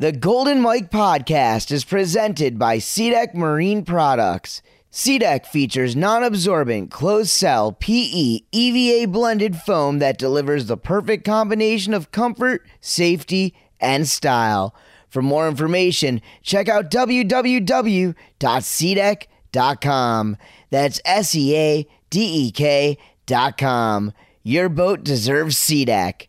The Golden Mike podcast is presented by SeaDek Marine Products. SeaDek features non absorbent, closed cell, PE, EVA blended foam that delivers the perfect combination of comfort, safety, and style. For more information, check out www.seadek.com. That's S E A D E K.com. Your boat deserves SeaDek.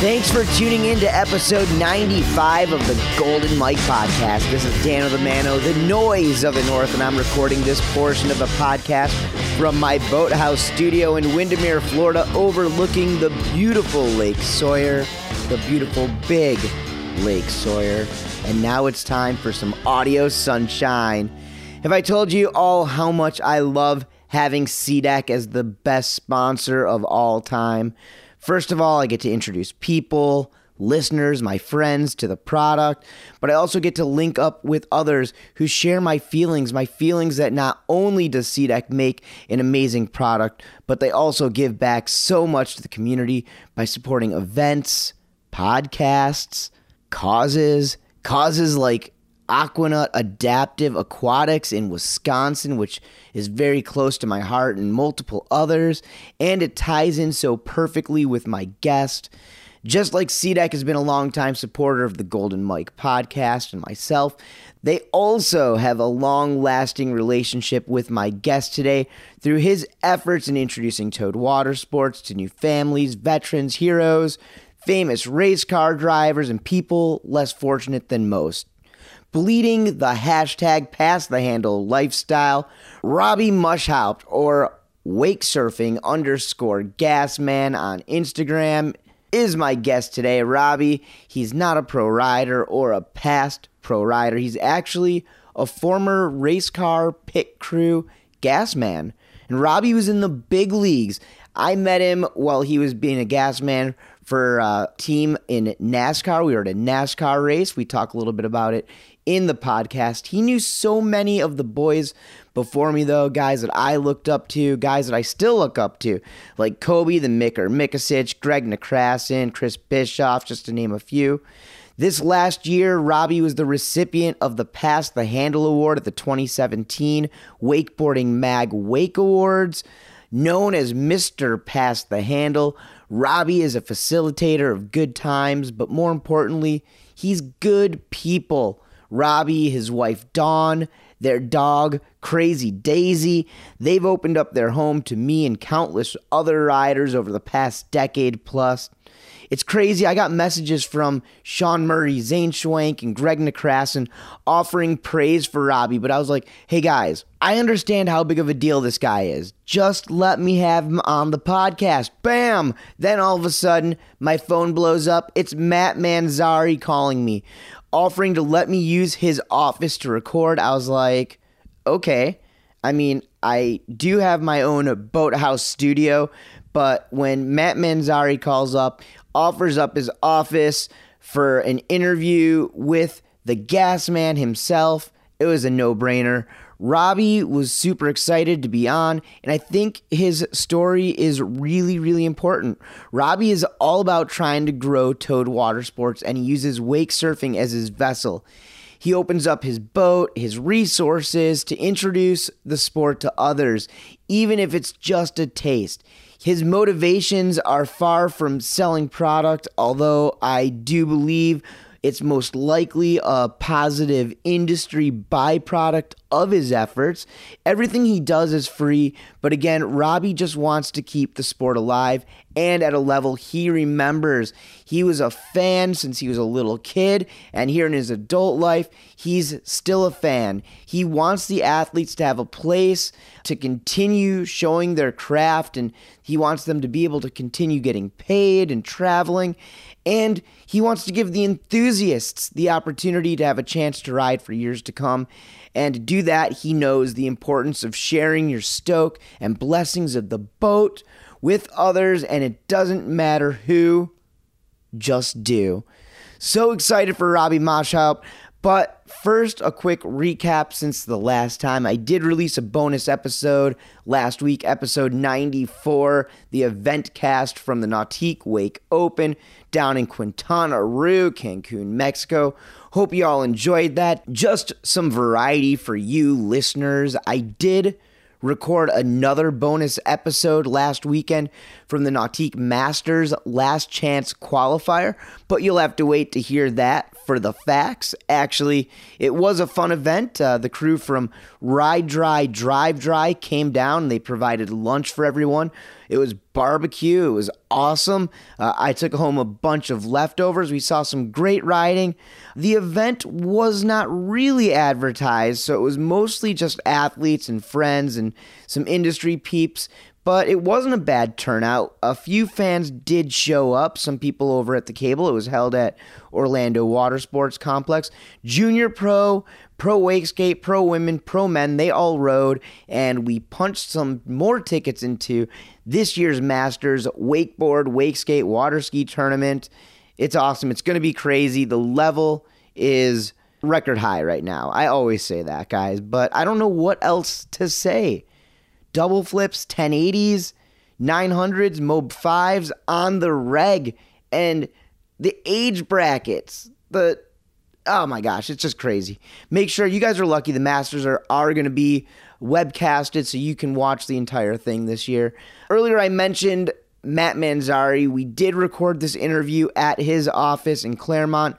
Thanks for tuning in to episode 95 of the Golden Mike podcast. This is Dano the Mano, the noise of the North, and I'm recording this portion of the podcast from my boathouse studio in Windermere, Florida, overlooking the beautiful Lake Sawyer, the beautiful big Lake Sawyer. And now it's time for some audio sunshine. Have I told you all how much I love having SeaDek as the best sponsor of all time? First of all, I get to introduce people, listeners, my friends to the product, but I also get to link up with others who share my feelings, my feelings that not only does SeaDek make an amazing product, but they also give back so much to the community by supporting events, podcasts, causes, causes like Aquanut Adaptive Aquatics in Wisconsin, which is very close to my heart, and multiple others. And it ties in so perfectly with my guest. Just like SeaDek has been a longtime supporter of the Golden Mike podcast and myself, they also have a long lasting relationship with my guest today through his efforts in introducing Towed Water Sports to new families, veterans, heroes, famous race car drivers, and people less fortunate than most bleeding the hashtag pass the handle lifestyle, Robbie Maschhaupt or wake surfing underscore gasman on Instagram is my guest today. Robbie, he's not a pro rider or a past pro rider. He's actually a former race car pit crew gas man. And Robbie was in the big leagues. I met him while he was being a gas man for a team in NASCAR. We were at a NASCAR race. We talk a little bit about it in the podcast. He knew so many of the boys before me, though, guys that I looked up to, guys that I still look up to, like Cobe the Micker Mikacich, Greg Nekrasin, Chris Bischoff, just to name a few. This last year, Robbie was the recipient of the Pass the Handle Award at the 2017 Wakeboarding Mag Wake Awards. Known as Mr. Pass the Handle, Robbie is a facilitator of good times, but more importantly, he's good people. Robbie, his wife Dawn, their dog Crazy Daisy, they've opened up their home to me and countless other riders over the past decade plus. It's crazy. I got messages from Shaun Murray, Zane Schwenk, and Greg Nekrasin offering praise for Robbie, but I was like, hey guys, I understand how big of a deal this guy is. Just let me have him on the podcast. Bam! Then all of a sudden, my phone blows up. It's Matt Manzari calling me, offering to let me use his office to record. I was like, okay. I mean, I do have my own boathouse studio, but when Matt Manzari calls up, offers up his office for an interview with the gas man himself, it was a no brainer. Robbie was super excited to be on, and I think his story is really, really important. Robbie is all about trying to grow Towed Water Sports, and he uses wake surfing as his vessel. He opens up his boat, his resources to introduce the sport to others, even if it's just a taste. His motivations are far from selling product, although I do believe it's most likely a positive industry byproduct of his efforts. Everything he does is free, but again, Robbie just wants to keep the sport alive and at a level he remembers. He was a fan since he was a little kid, and here in his adult life, he's still a fan. He wants the athletes to have a place to continue showing their craft, and he wants them to be able to continue getting paid and traveling. And he wants to give the enthusiasts the opportunity to have a chance to ride for years to come. And to do that, he knows the importance of sharing your stoke and blessings of the boat with others, and it doesn't matter who, just do. So excited for Robbie Mosshaupt. But first, a quick recap since the last time I did release a bonus episode last week, episode 94, the event cast from the Nautique Wake Open down in Quintana Roo, Cancun, Mexico. Hope you all enjoyed that. Just some variety for you listeners. I did record another bonus episode last weekend from the Nautique Masters Last Chance Qualifier, but you'll have to wait to hear that for the facts. Actually, it was a fun event. Uh, the crew from Ride Dry, Drive Dry came down. They provided lunch for everyone. It was barbecue. It was awesome. Uh, I took home a bunch of leftovers. We saw some great riding. The event was not really advertised, so it was mostly just athletes and friends and some industry peeps but it wasn't a bad turnout. A few fans did show up, some people over at the cable. It was held at Orlando Water Sports Complex. Junior Pro, Pro Wake Skate, Pro Women, Pro Men, they all rode, and we punched some more tickets into this year's Masters Wakeboard, Wake Skate, Water Ski Tournament. It's awesome. It's going to be crazy. The level is record high right now. I always say that, guys, but I don't know what else to say double flips, 1080s, 900s, Mob 5s on the reg. And the age brackets, the oh my gosh, it's just crazy. Make sure you guys are lucky. The Masters are, are going to be webcasted so you can watch the entire thing this year. Earlier, I mentioned Matt Manzari. We did record this interview at his office in Clermont.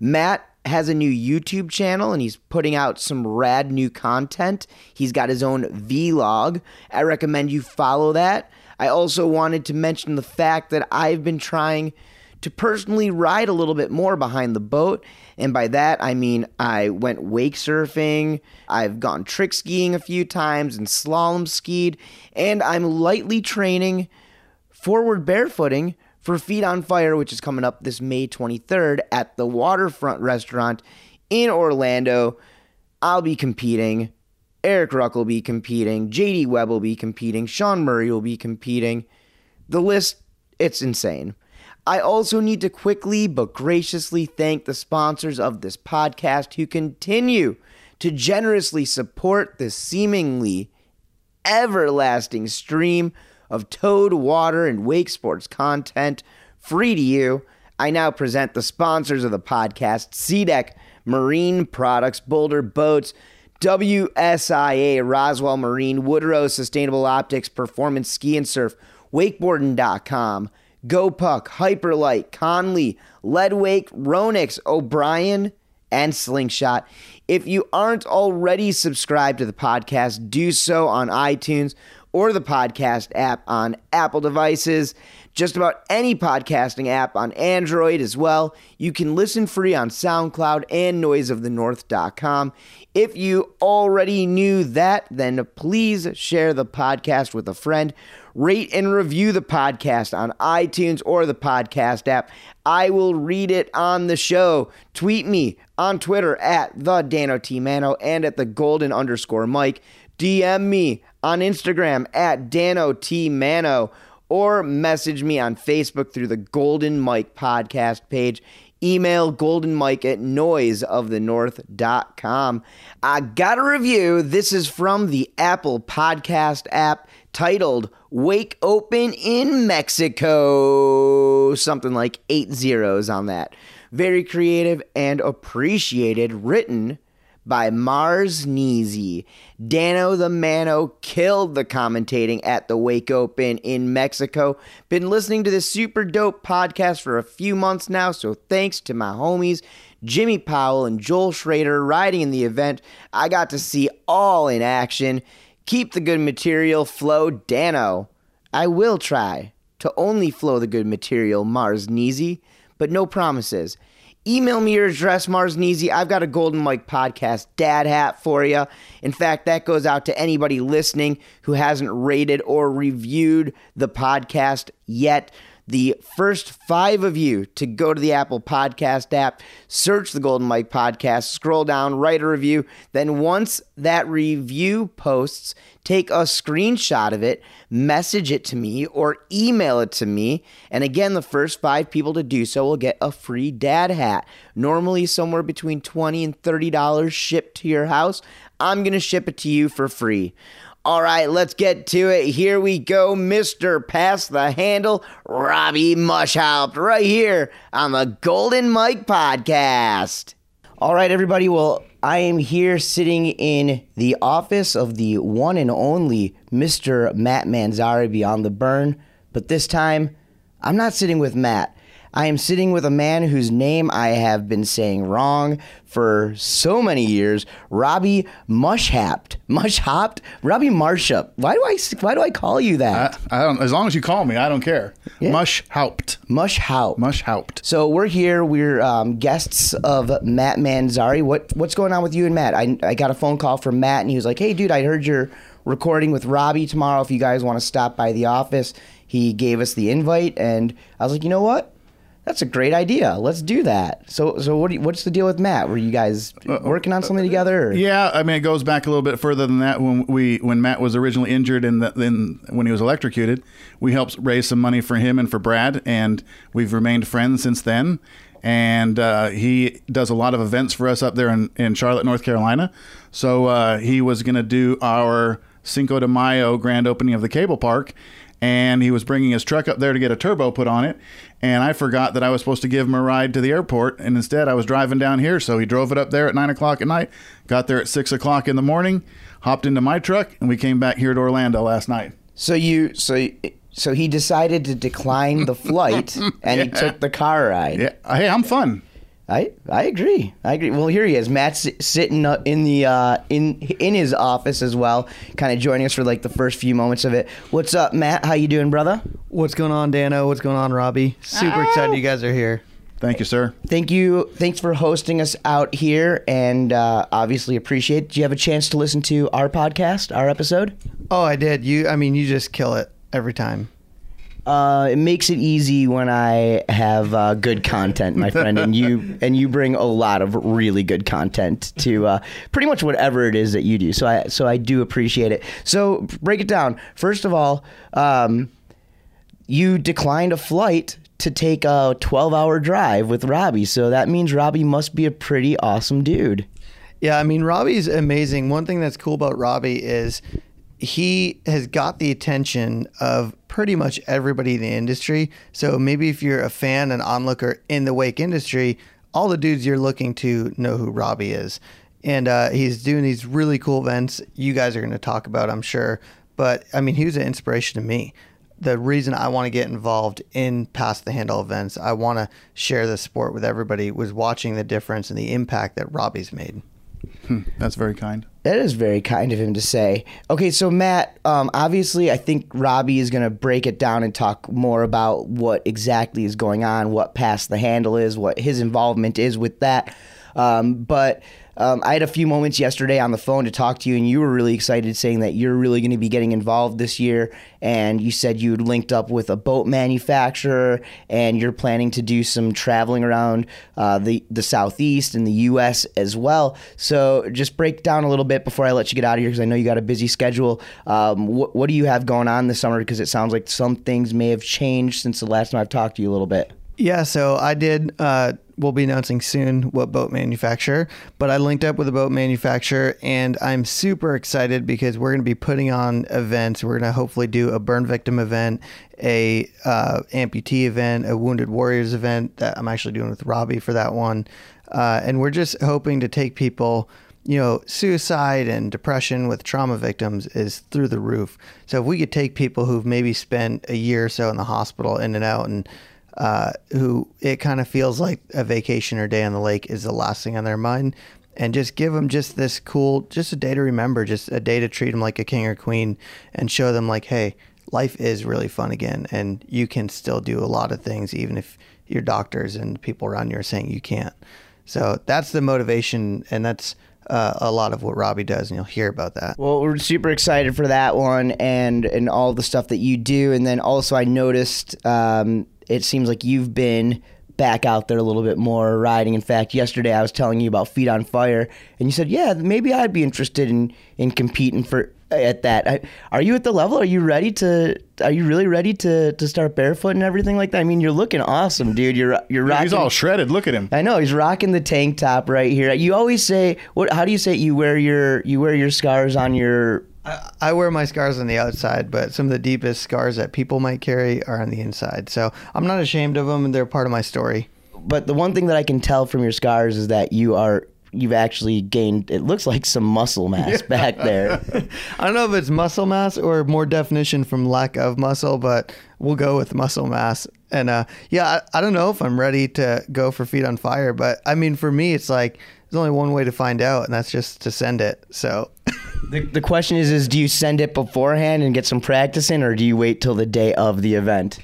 Matt has a new YouTube channel and he's putting out some rad new content. He's got his own vlog. I recommend you follow that. I also wanted to mention the fact that I've been trying to personally ride a little bit more behind the boat. And by that, I mean I went wake surfing, I've gone trick skiing a few times and slalom skied, and I'm lightly training forward barefooting for Feet on Fire, which is coming up this May 23rd at the Waterfront Restaurant in Orlando. I'll be competing. Eric Ruck will be competing. JD Webb will be competing. Shaun Murray will be competing. The list, it's insane. I also need to quickly but graciously thank the sponsors of this podcast who continue to generously support this seemingly everlasting stream of towed water and wake sports content free to you. I now present the sponsors of the podcast SeaDek, Marine Products, Boulder Boats, WSIA, Roswell Marine, Woodrow Sustainable Optics, Performance Ski and Surf, Wakeboarding.com, GoPuck, Hyperlight, Connelly, Leadwake, Ronix, O'Brien, and Slingshot. If you aren't already subscribed to the podcast, do so on iTunes or the podcast app on Apple devices, just about any podcasting app on Android as well. You can listen free on SoundCloud and noiseofthenorth.com. If you already knew that, then please share the podcast with a friend. Rate and review the podcast on iTunes or the podcast app. I will read it on the show. Tweet me on Twitter at the Dano T Mano and at the golden underscore Mike. DM me on Instagram at Dano T Mano or message me on Facebook through the Golden Mike podcast page. Email goldenmike at noiseofthenorth.com. I got a review. This is from the Apple Podcast app titled Wake Open in Mexico. Something like eight zeros on that. Very creative and appreciated, written by Mars Neezy. Dano the Mano killed the commentating at the Wake Open in Mexico. Been listening to this super dope podcast for a few months now, so thanks to my homies Jimmy Powell and Joel Schrader riding in the event. I got to see all in action. Keep the good material flow, Dano. I will try to only flow the good material Mars Neasy, but no promises. Email me your address, Mars Neasy. I've got a Golden Mike podcast dad hat for you. In fact, that goes out to anybody listening who hasn't rated or reviewed the podcast yet the first five of you to go to the Apple Podcast app, search the Golden Mike Podcast, scroll down, write a review. Then, once that review posts, take a screenshot of it, message it to me, or email it to me. And again, the first five people to do so will get a free dad hat. Normally, somewhere between 20 and $30 shipped to your house. I'm going to ship it to you for free. All right, let's get to it. Here we go, Mr. Pass the Handle, Robbie Maschhaupt, right here on the Golden Mike Podcast. All right, everybody. Well, I am here sitting in the office of the one and only Mr. Matt Manzari beyond the burn, but this time I'm not sitting with Matt. I am sitting with a man whose name I have been saying wrong for so many years, Robbie Maschhaupt. Maschhaupt? Robbie Marshup. Why do I why do I call you that? I, I don't. As long as you call me, I don't care. Yeah. Maschhaupt. Maschhaupt. Maschhaupt. So we're here. We're um, guests of Matt Manzari. What what's going on with you and Matt? I I got a phone call from Matt, and he was like, "Hey, dude, I heard you're recording with Robbie tomorrow. If you guys want to stop by the office." He gave us the invite, and I was like, "You know what? That's a great idea. Let's do that." So so what do you, what's the deal with Matt? Were you guys working on something together? Or? Yeah, I mean it goes back a little bit further than that. When we when Matt was originally injured and then when he was electrocuted, we helped raise some money for him and for Brad, and we've remained friends since then. And uh, he does a lot of events for us up there in, in Charlotte, North Carolina. So uh, he was going to do our Cinco de Mayo grand opening of the cable park, and he was bringing his truck up there to get a turbo put on it. And I forgot that I was supposed to give him a ride to the airport, and instead I was driving down here. So he drove it up there at nine o'clock at night, got there at six o'clock in the morning, hopped into my truck, and we came back here to Orlando last night. So you so so he decided to decline the flight, and he took the car ride. Yeah, hey, I'm fun. I I agree. I agree. Well, here he is. Matt's sitting uh, in the uh, in in his office as well, kind of joining us for like the first few moments of it. What's up, Matt? How you doing, brother? What's going on, Dano? What's going on, Robbie? Super excited you guys are here. Thank you, sir. Thank you. Thanks for hosting us out here, and uh, obviously appreciate. it. Do you have a chance to listen to our podcast, our episode? Oh, I did. You, I mean, you just kill it every time. Uh, it makes it easy when I have uh, good content, my friend, and you and you bring a lot of really good content to uh, pretty much whatever it is that you do. So I so I do appreciate it. So break it down. First of all, um, you declined a flight to take a 12 hour drive with Robbie. So that means Robbie must be a pretty awesome dude. Yeah, I mean, Robbie's amazing. One thing that's cool about Robbie is he has got the attention of pretty much everybody in the industry. So maybe if you're a fan and onlooker in the wake industry, all the dudes you're looking to know who Robbie is. And uh, he's doing these really cool events you guys are going to talk about, I'm sure. But I mean, he was an inspiration to me. The reason I want to get involved in Pass the Handle events, I want to share the sport with everybody, was watching the difference and the impact that Robbie's made. Hmm, that's very kind. That is very kind of him to say. Okay, so Matt, um, obviously, I think Robbie is going to break it down and talk more about what exactly is going on, what Pass the Handle is, what his involvement is with that. Um, but um, I had a few moments yesterday on the phone to talk to you, and you were really excited, saying that you're really going to be getting involved this year. And you said you'd linked up with a boat manufacturer, and you're planning to do some traveling around uh, the the southeast and the U.S. as well. So just break down a little bit before I let you get out of here, because I know you got a busy schedule. Um, what, what do you have going on this summer? Because it sounds like some things may have changed since the last time I've talked to you a little bit. Yeah, so I did. Uh, we'll be announcing soon what boat manufacturer, but I linked up with a boat manufacturer, and I'm super excited because we're going to be putting on events. We're going to hopefully do a burn victim event, a uh, amputee event, a wounded warriors event that I'm actually doing with Robbie for that one, uh, and we're just hoping to take people you know, suicide and depression with trauma victims is through the roof. So if we could take people who've maybe spent a year or so in the hospital in and out and uh, who it kind of feels like a vacation or day on the lake is the last thing on their mind and just give them just this cool just a day to remember just a day to treat them like a king or queen and show them like hey life is really fun again, and you can still do a lot of things, even if your doctors and people around you are saying you can't. So that's the motivation, and that's uh, a lot of what Robbie does, and you'll hear about that. Well, we're super excited for that one and and all the stuff that you do. And then also, I noticed um, it seems like you've been back out there a little bit more riding. In fact, yesterday I was telling you about Feet on Fire, and you said, "Yeah, maybe I'd be interested in in competing for at that." I, are you at the level? Are you ready to? Are you really ready to to start barefoot and everything like that? I mean, you're looking awesome, dude. You're you're rocking. He's all shredded. Look at him. I know he's rocking the tank top right here. You always say, "What? How do you say it? you wear your you wear your scars on your I, I wear my scars on the outside, but some of the deepest scars that people might carry are on the inside. So I'm not ashamed of them, and they're part of my story. but the one thing that I can tell from your scars is that you are you've actually gained it looks like some muscle mass back there. I don't know if it's muscle mass or more definition from lack of muscle, but we'll go with muscle mass. And uh, yeah, I, I don't know if I'm ready to go for feet on fire, but I mean, for me, it's like there's only one way to find out, and that's just to send it. So the, the question is is do you send it beforehand and get some practice in or do you wait till the day of the event?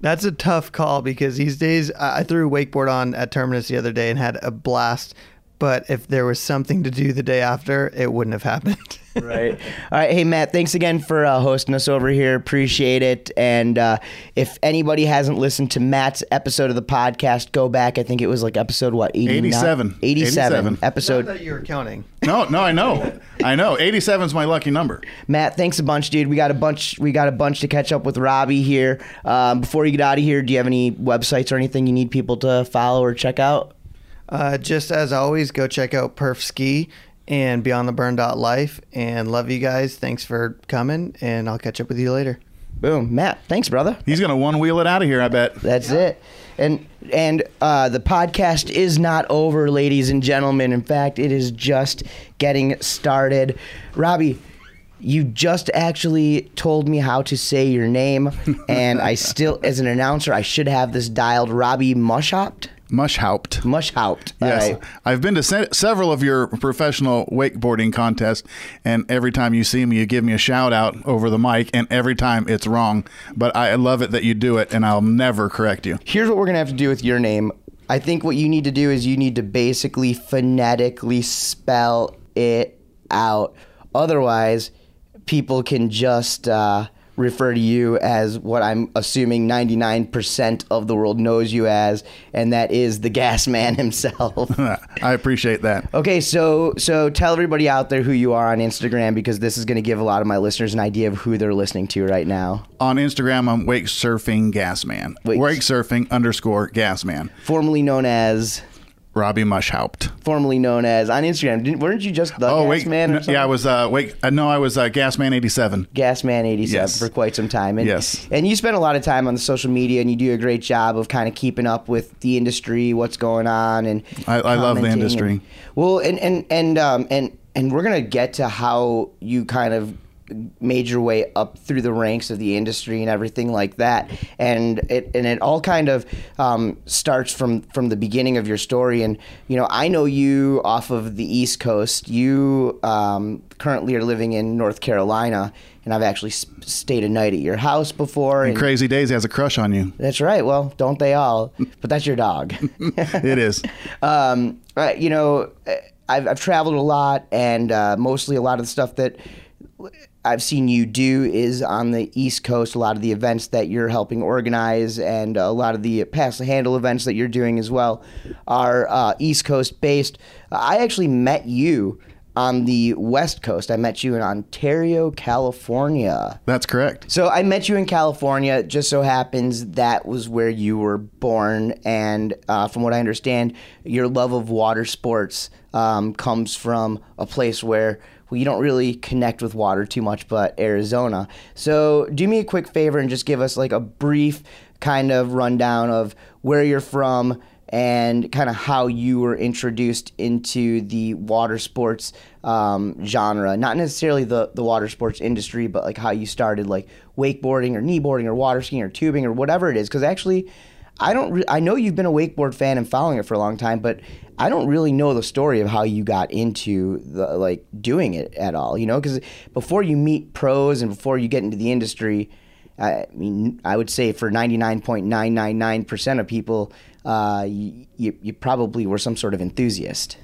That's a tough call because these days I threw a wakeboard on at Terminus the other day and had a blast. But if there was something to do the day after, it wouldn't have happened. right. All right. Hey, Matt, thanks again for uh, hosting us over here. Appreciate it. And uh, if anybody hasn't listened to Matt's episode of the podcast, go back. I think it was like episode what? 89? 87. 87. 87. Episode. that you were counting. No, no, I know. I know. 87 is my lucky number. Matt, thanks a bunch, dude. We got a bunch. We got a bunch to catch up with Robbie here. Um, before you get out of here, do you have any websites or anything you need people to follow or check out? Uh, just as always, go check out Perf Ski and BeyondTheBurn.life. And love you guys. Thanks for coming, and I'll catch up with you later. Boom, Matt. Thanks, brother. He's going to one wheel it out of here, I bet. That's it. And and uh, the podcast is not over, ladies and gentlemen. In fact, it is just getting started. Robbie, you just actually told me how to say your name, and I still, as an announcer, I should have this dialed. Robbie Maschhaupt. Maschhaupt. Maschhaupt. Yes, right. I've been to se- several of your professional wakeboarding contests, and every time you see me, you give me a shout out over the mic, and every time it's wrong. But I love it that you do it, and I'll never correct you. Here's what we're gonna have to do with your name. I think what you need to do is you need to basically phonetically spell it out. Otherwise, people can just uh, refer to you as what I'm assuming 99% of the world knows you as, and that is the gas man himself. I appreciate that. Okay, so so tell everybody out there who you are on Instagram because this is going to give a lot of my listeners an idea of who they're listening to right now. On Instagram, I'm wake surfing gas man. Wake- Wake surfing underscore gas man. Formerly known as Robbie Maschhaupt. formerly known as on Instagram. Didn't, weren't you just the Oh gas wait, man? No, yeah, I was uh, wake. Uh, no, I was uh, gas man eighty seven. Gasman eighty seven Yes. for quite some time. And, Yes. and you spend a lot of time on the social media, and you do a great job of kind of keeping up with the industry, what's going on, and I- I love the industry. and- well, and and and um, and and we're gonna get to how you kind of made your way up through the ranks of the industry and everything like that. And it and it all kind of um, starts from from the beginning of your story. And you know I know you off of the East Coast. You um, currently are living in North Carolina and I've actually stayed a night at your house before. And Crazy Days has a crush on you. that's right. Well don't they all? But that's your dog. It is. um, you know, I've, I've traveled a lot, and uh, mostly a lot of the stuff that I've seen you do is on the East Coast. A lot of the events that you're helping organize, and a lot of the pass the handle events that you're doing as well, are uh, East Coast based. I actually met you on the West Coast. I met you in Ontario, California. That's correct. So I met you in California. It Just so happens that was where you were born, and uh, from what I understand, your love of water sports um, comes from a place where you don't really connect with water too much, but Arizona. So do me a quick favor and just give us like a brief kind of rundown of where you're from and kind of how you were introduced into the water sports um, genre. Not necessarily the, the water sports industry, but like how you started like wakeboarding or kneeboarding or water skiing or tubing or whatever it is. Because actually, I don't. Re- I know you've been a wakeboard fan and following it for a long time, but I don't really know the story of how you got into the like doing it at all. You know, because before you meet pros and before you get into the industry. I mean, I would say for 99.999% of people, uh, you, you probably were some sort of enthusiast.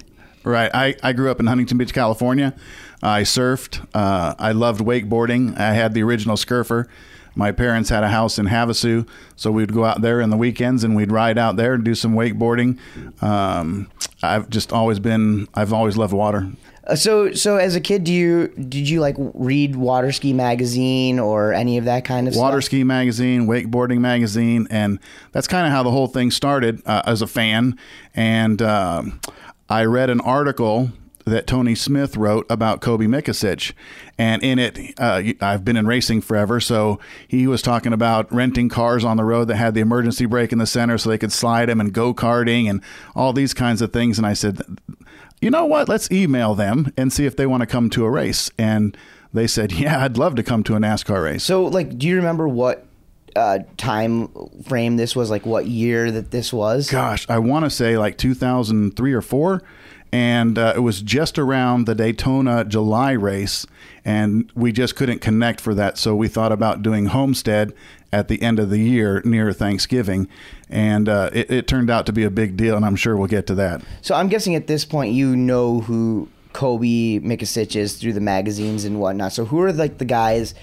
Right. I, I grew up in Huntington Beach, California. I surfed. Uh, I loved wakeboarding. I had the original Scurfer. My parents had a house in Havasu, so we'd go out there in the weekends and we'd ride out there and do some wakeboarding. Um, I've just always been, I've always loved water. Uh, so, so as a kid, do you did you like read Water Ski magazine or any of that kind of Water stuff? Ski magazine, wakeboarding magazine, and that's kind of how the whole thing started uh, as a fan. And um, I read an article that Tony Smith wrote about Cobe Mikacich. And in it, uh, I've been in racing forever, so he was talking about renting cars on the road that had the emergency brake in the center so they could slide them and go karting and all these kinds of things. And I said, you know what? Let's email them and see if they want to come to a race. And they said, yeah, I'd love to come to a NASCAR race. So, like, do you remember what uh, time frame this was? Like, what year that this was? Gosh, I want to say like 2003 or four. And uh, it was just around the Daytona July race, and we just couldn't connect for that. So we thought about doing Homestead at the end of the year near Thanksgiving, and uh, it, it turned out to be a big deal. And I'm sure we'll get to that. So I'm guessing at this point you know who Cobe Mikacich is through the magazines and whatnot. So who are like the guys?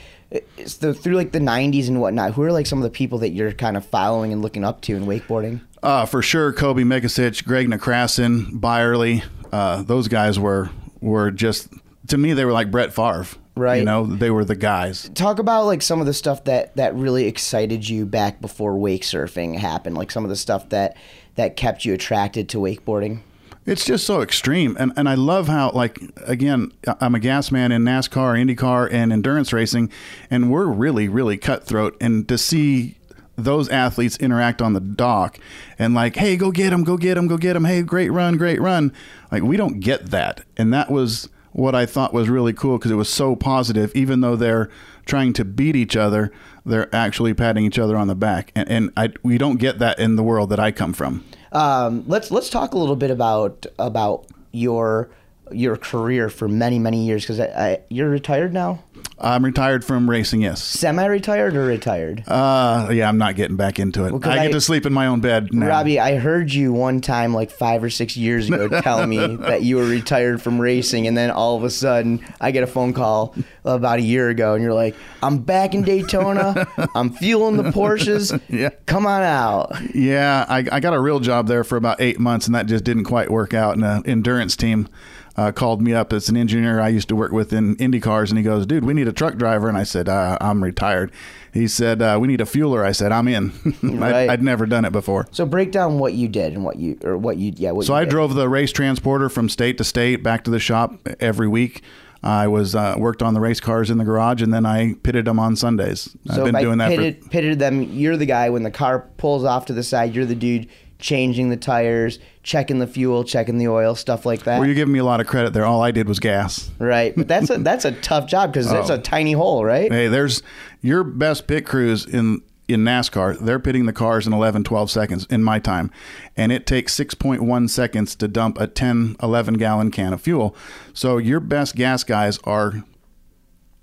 It's the, through like the 90s and whatnot, who are like some of the people that you're kind of following and looking up to in wakeboarding? Uh, for sure, Cobe Mikacich, Greg Necrason, Byerly, uh, those guys were were just to me they were like Brett Favre. Right. You know, they were the guys. Talk about like some of the stuff that that really excited you back before wake surfing happened, like some of the stuff that that kept you attracted to wakeboarding. It's just so extreme, and and I love how like again I'm a gas man in NASCAR, IndyCar, and endurance racing, and we're really really cutthroat, and to see those athletes interact on the dock and like hey go get him go get him go get him hey great run great run. Like we don't get that. And that was what i thought was really cool because it was so positive. Even though they're trying to beat each other they're actually patting each other on the back. And, and I, we don't get that in the world that i come from um, let's let's talk a little bit about about your your career for many many years because you're retired now I'm retired from racing. Yes. Semi-retired or retired? Uh, yeah, I'm not getting back into it. Well, I get I- to sleep in my own bed now. Robbie, I heard you one time, like five or six years ago, tell me that you were retired from racing, and then all of a sudden, I get a phone call about a year ago, and you're like, "I'm back in Daytona. I'm fueling the Porsches. Yeah. come on out." Yeah, I, I got a real job there for about eight months, and that just didn't quite work out. in an endurance team uh, called me up. It's an engineer I used to work with in Indy cars, and he goes, "Dude, we need a truck driver." And I said, uh, "I'm retired." He said, uh, "We need a fueler." I said, "I'm in." Right. I'd, I'd never done it before. So break down what you did and what you or what you yeah. What So you I did. drove the race transporter from state to state, back to the shop every week. I was uh, worked on the race cars in the garage, and then I pitted them on Sundays. I've been if I doing that pitted, for pitted them. You're the guy when the car pulls off to the side. You're the dude changing the tires, checking the fuel, checking the oil, stuff like that. Well, you're giving me a lot of credit there. All I did was gas. right, but that's a that's a tough job because that's Oh. a tiny hole, right? Hey, there's your best pit crews in in NASCAR. They're pitting the cars in 11, 12 seconds in my time. And it takes 6.1 seconds to dump a 10, 11 gallon can of fuel. So your best gas guys are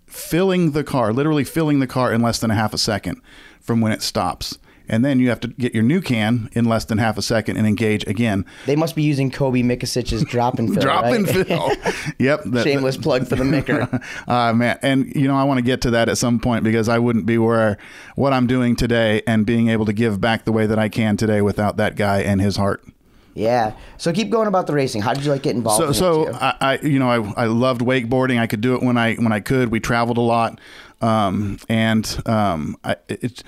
filling the car, literally filling the car in less than a half a second from when it stops. And then you have to get your new can in less than half a second and engage again. They must be using Cobe Mikacich's drop and fill. Drop right? and fill. yep. that- Shameless plug for the Micker. uh, man, and you know I want to get to that at some point because I wouldn't be where what I'm doing today and being able to give back the way that I can today without that guy and his heart. Yeah. So keep going about the racing. How did you like get involved? So, in so? I, I, you know, I, I loved wakeboarding. I could do it when I when I could. We traveled a lot, um, and um, I, it's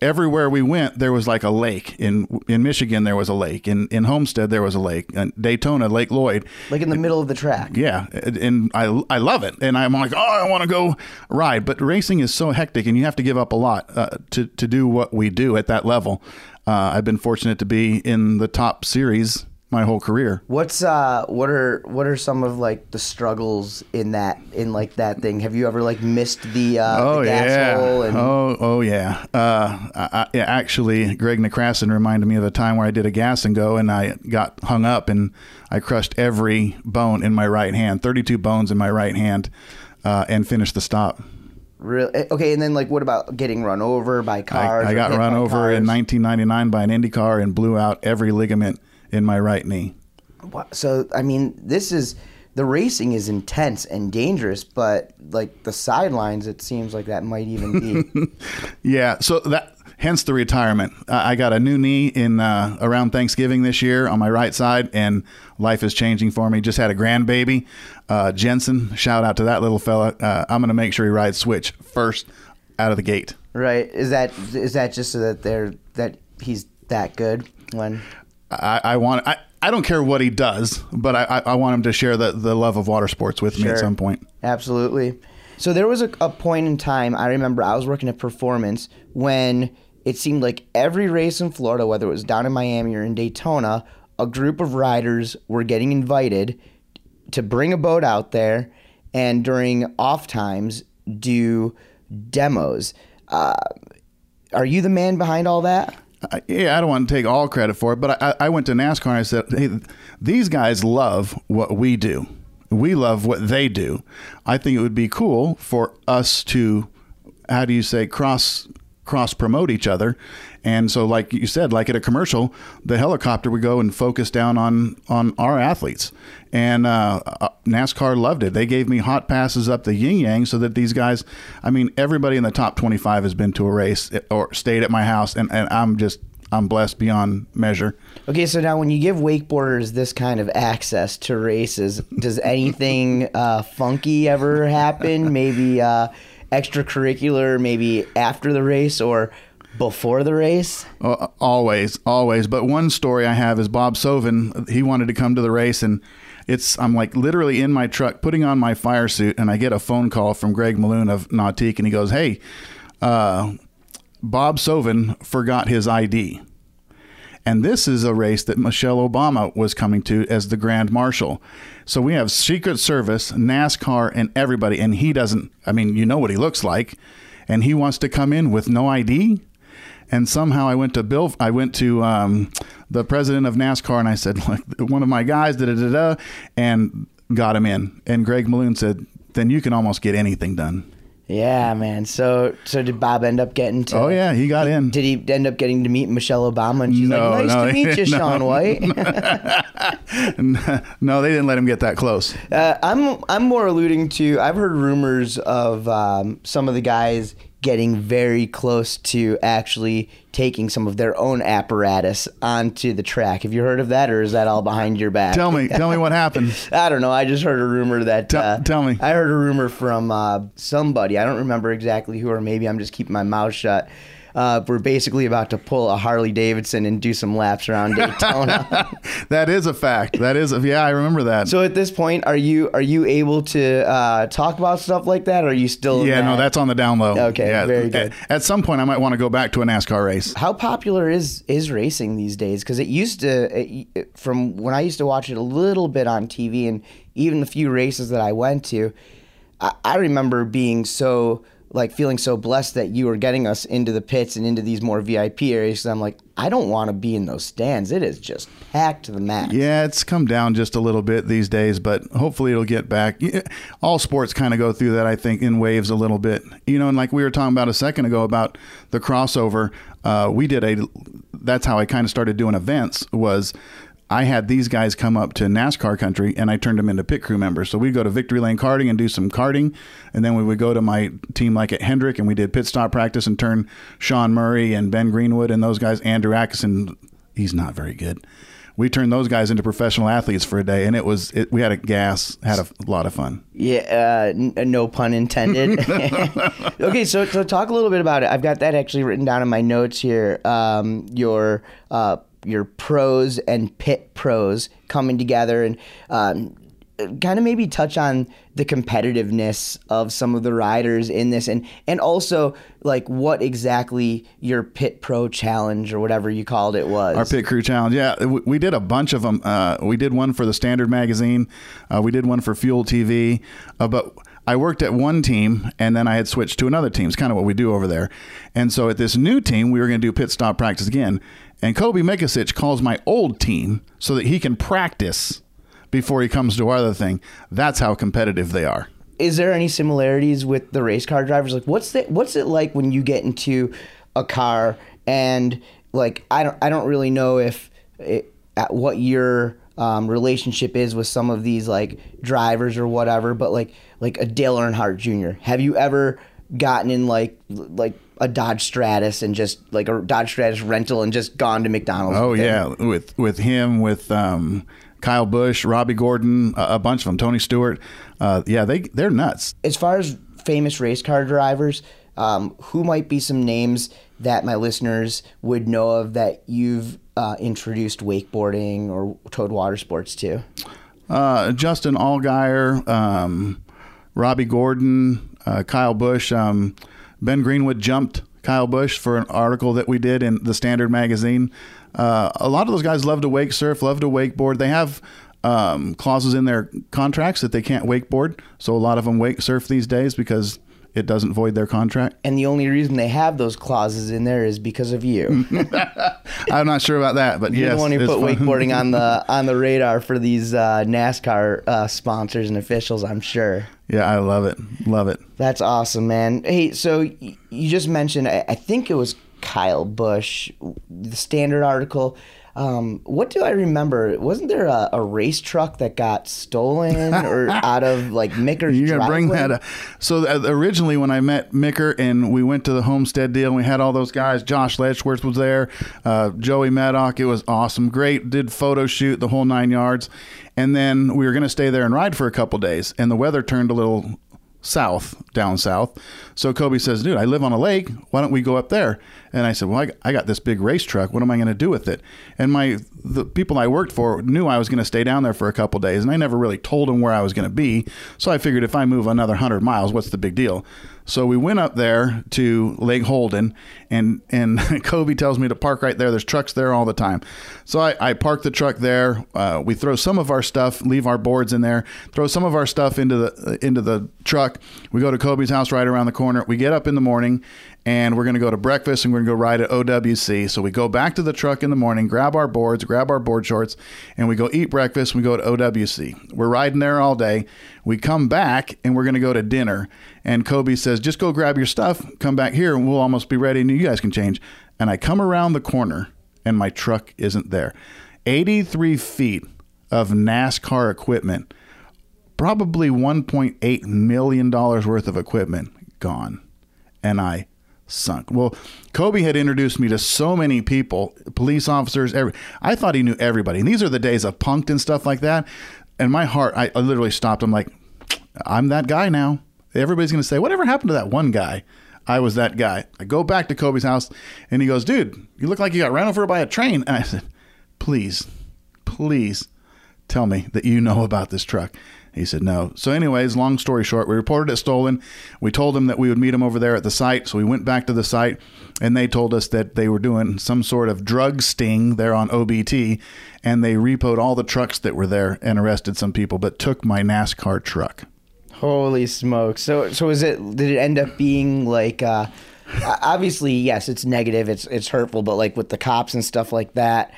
everywhere we went. There was like a lake in in Michigan. There was a lake in in Homestead. There was a lake. In Daytona, Lake Lloyd. like in the middle of the track. Yeah, and I I love it, and I'm like, oh, I want to go ride. But racing is so hectic, and you have to give up a lot uh, to to do what we do at that level. Uh, I've been fortunate to be in the top series my whole career. What's uh what are what are some of like the struggles in that in like that thing? Have you ever like missed the uh Oh the gas yeah. hole and oh oh yeah. Uh, I, actually, Greg Necrason reminded me of a time where I did a gas and go, and I got hung up, and I crushed every bone in my right hand, thirty-two bones in my right hand, uh, and finished the stop. Really? eh, Okay, and then like, what about getting run over by cars? I, I got run over in 1999 by an Indy car and blew out every ligament in my right knee. So I mean, this is the racing is intense and dangerous, but like the sidelines, it seems like that might even be. Yeah, so that hence the retirement. Uh, I got a new knee in uh, around Thanksgiving this year on my right side, and life is changing for me. Just had a grandbaby, uh, Jensen. Shout out to that little fella. Uh, I'm going to make sure he rides switch first out of the gate. right? Is that is that just so that they're that he's that good when? I, I want. I, I don't care what he does, but I, I, I want him to share the, the love of water sports with me at some point. Absolutely. So there was a, a point in time I remember I was working at Performance when it seemed like every race in Florida, whether it was down in Miami or in Daytona, a group of riders were getting invited to bring a boat out there and during off times do demos. Uh, are you the man behind all that? I, yeah, I don't want to take all credit for it, but I, I went to NASCAR and I said, hey, these guys love what we do. We love what they do. I think it would be cool for us to, how do you say, cross cross promote each other. And so, like you said, like at a commercial, the helicopter would go and focus down on on our athletes. And uh, uh, NASCAR loved it. They gave me hot passes up the yin yang so that these guys, I mean, everybody in the top 25 has been to a race or stayed at my house. And, and I'm just, I'm blessed beyond measure. Okay, so now when you give wakeboarders this kind of access to races, does anything uh, funky ever happen? Maybe uh, extracurricular, maybe after the race or before the race? Uh, always, always. But one story I have is Bob Soven. He wanted to come to the race, and it's I'm like literally in my truck putting on my fire suit, and I get a phone call from Greg Malone of Nautique, and he goes, "Hey, uh, Bob Soven forgot his ID." And this is a race that Michelle Obama was coming to as the Grand Marshal. So we have Secret Service, NASCAR, and everybody. And he doesn't, I mean, you know what he looks like. And he wants to come in with no ID. And somehow I went to Bill, I went to um, the president of NASCAR and I said, look, one of my guys, da da da da, and got him in. And Greg Malone said, then you can almost get anything done. Yeah, man. So, so did Bob end up getting to? Oh, yeah, he got in. Did he end up getting to meet Michelle Obama? And she's No, like, "Nice no, to meet you, no. Shaun White." no, they didn't let him get that close. Uh, I'm I'm more alluding to. I've heard rumors of um, some of the guys getting very close to actually taking some of their own apparatus onto the track. Have you heard of that, or is that all behind your back? Tell me, tell me what happened. I don't know. I just heard a rumor that. Tell- uh, tell me. I heard a rumor from uh, somebody. I don't remember exactly who, or maybe I'm just keeping my mouth shut. Uh, we're basically about to pull a Harley Davidson and do some laps around Daytona. that is a fact. That is, a, yeah, I remember that. so at this point, are you are you able to uh, talk about stuff like that? Or are you still? yeah, no, that's on the down low. Okay, yeah, very good. At, at some point, I might want to go back to a NASCAR race. How popular is is racing these days? Because it used to, it- from when I used to watch it a little bit on TV, and even the few races that I went to, I, I remember being so like feeling so blessed that you are getting us into the pits and into these more VIP areas. I'm like, I don't want to be in those stands. It is just packed to the max. Yeah, it's come down just a little bit these days, but hopefully it'll get back. All sports kind of go through that, I think, in waves a little bit. You know, and like we were talking about a second ago about the crossover, uh, we did a. That's how I kind of started doing events. Was I had these guys come up to NASCAR country and I turned them into pit crew members. So we'd go to Victory Lane Karting and do some karting. And then we would go to my team like at Hendrick and we did pit stop practice and turn Shaun Murray and Ben Greenwood and those guys, Andrew Adkison, he's not very good. We turned those guys into professional athletes for a day and it was, it, we had a gas, had a lot of fun. Yeah, uh, n- no pun intended. okay, so so talk a little bit about it. I've got that actually written down in my notes here. Um, your uh, your pros and pit pros coming together and um, kind of maybe touch on the competitiveness of some of the riders in this and and also like what exactly your pit pro challenge or whatever you called it was. Our pit crew challenge, yeah, we, we did a bunch of them. Uh, we did one for the Standard magazine, uh, we did one for Fuel TV, uh, but I worked at one team and then I had switched to another team. It's kind of what we do over there. And so at this new team, we were going to do pit stop practice again. And Cobe Mikacich calls my old team so that he can practice before he comes to our other thing. That's how competitive they are. is there any similarities with the race car drivers? Like, what's the what's it like when you get into a car and like I don't I don't really know if it, at what your um, relationship is with some of these like drivers or whatever, but like like a Dale Earnhardt Jr. Have you ever gotten in like like a Dodge Stratus and just like a Dodge Stratus rental and just gone to McDonald's? Oh with yeah, with with him, with um, Kyle Busch, Robby Gordon, a, a bunch of them, Tony Stewart. Uh, yeah, they they're nuts. as far as famous race car drivers, um, who might be some names that my listeners would know of that you've uh, introduced wakeboarding or towed water sports to? Uh, Justin Allgaier, um, Robby Gordon, uh, Kyle Busch, um, Ben Greenwood jumped Kyle Busch for an article that we did in the Standard magazine. Uh, a lot of those guys love to wake surf, love to wakeboard. They have um, clauses in their contracts that they can't wakeboard, so a lot of them wake surf these days because it doesn't void their contract. And the only reason they have those clauses in there is because of you. I'm not sure about that, but You're yes, the one who put fun. wakeboarding on the on the radar for these uh, NASCAR uh, sponsors and officials. I'm sure. Yeah, I love it, love it. That's awesome, man. Hey, so you just mentioned, I think it was Kyle Busch, the standard article. Um, what do I remember? Wasn't there a, a race truck that got stolen or out of like Micker's You're gonna bring that up. So uh, originally, when I met Micker and we went to the Homestead deal, and we had all those guys. Josh Letchworth was there, uh, Joey Maddock. It was awesome, great. Did photo shoot the whole nine yards, and then we were gonna stay there and ride for a couple days, and the weather turned a little south, down south. So Cobe says, "Dude, I live on a lake. Why don't we go up there?" And I said, "Well, I, I got this big race truck. What am I going to do with it?" And my the people I worked for knew I was going to stay down there for a couple days, and I never really told them where I was going to be. So I figured if I move another hundred miles, what's the big deal? So we went up there to Lake Holden, and and Cobe tells me to park right there. There's trucks there all the time. So I, I park the truck there. Uh, we throw some of our stuff, leave our boards in there, throw some of our stuff into the into the truck. We go to Cobe's house right around the corner. We get up in the morning, and we're going to go to breakfast, and we're going to go ride at OWC. So we go back to the truck in the morning, grab our boards, grab our board shorts, and we go eat breakfast. We go to OWC. We're riding there all day. We come back, and we're going to go to dinner. And Cobe says, just go grab your stuff, come back here, and we'll almost be ready, and you guys can change. And I come around the corner, and my truck isn't there. 83 feet of NASCAR equipment, probably $1.8 million worth of equipment gone. And I sunk. Well, Cobe had introduced me to so many people, police officers, every I thought he knew everybody. And these are the days of punked and stuff like that. And my heart, I, I literally stopped. I'm like, I'm that guy now. Everybody's going to say, whatever happened to that one guy? I was that guy. I go back to Cobe's house and he goes, dude, you look like you got ran over by a train. And I said, please, please tell me that you know about this truck. He said no. So, anyways, long story short, we reported it stolen. We told them that we would meet him over there at the site. So we went back to the site, and they told us that they were doing some sort of drug sting there on OBT, and they repoed all the trucks that were there and arrested some people, but took my NASCAR truck. Holy smokes! So, so is it? Did it end up being like? Uh, obviously, yes, it's negative. It's it's hurtful, but like with the cops and stuff like that.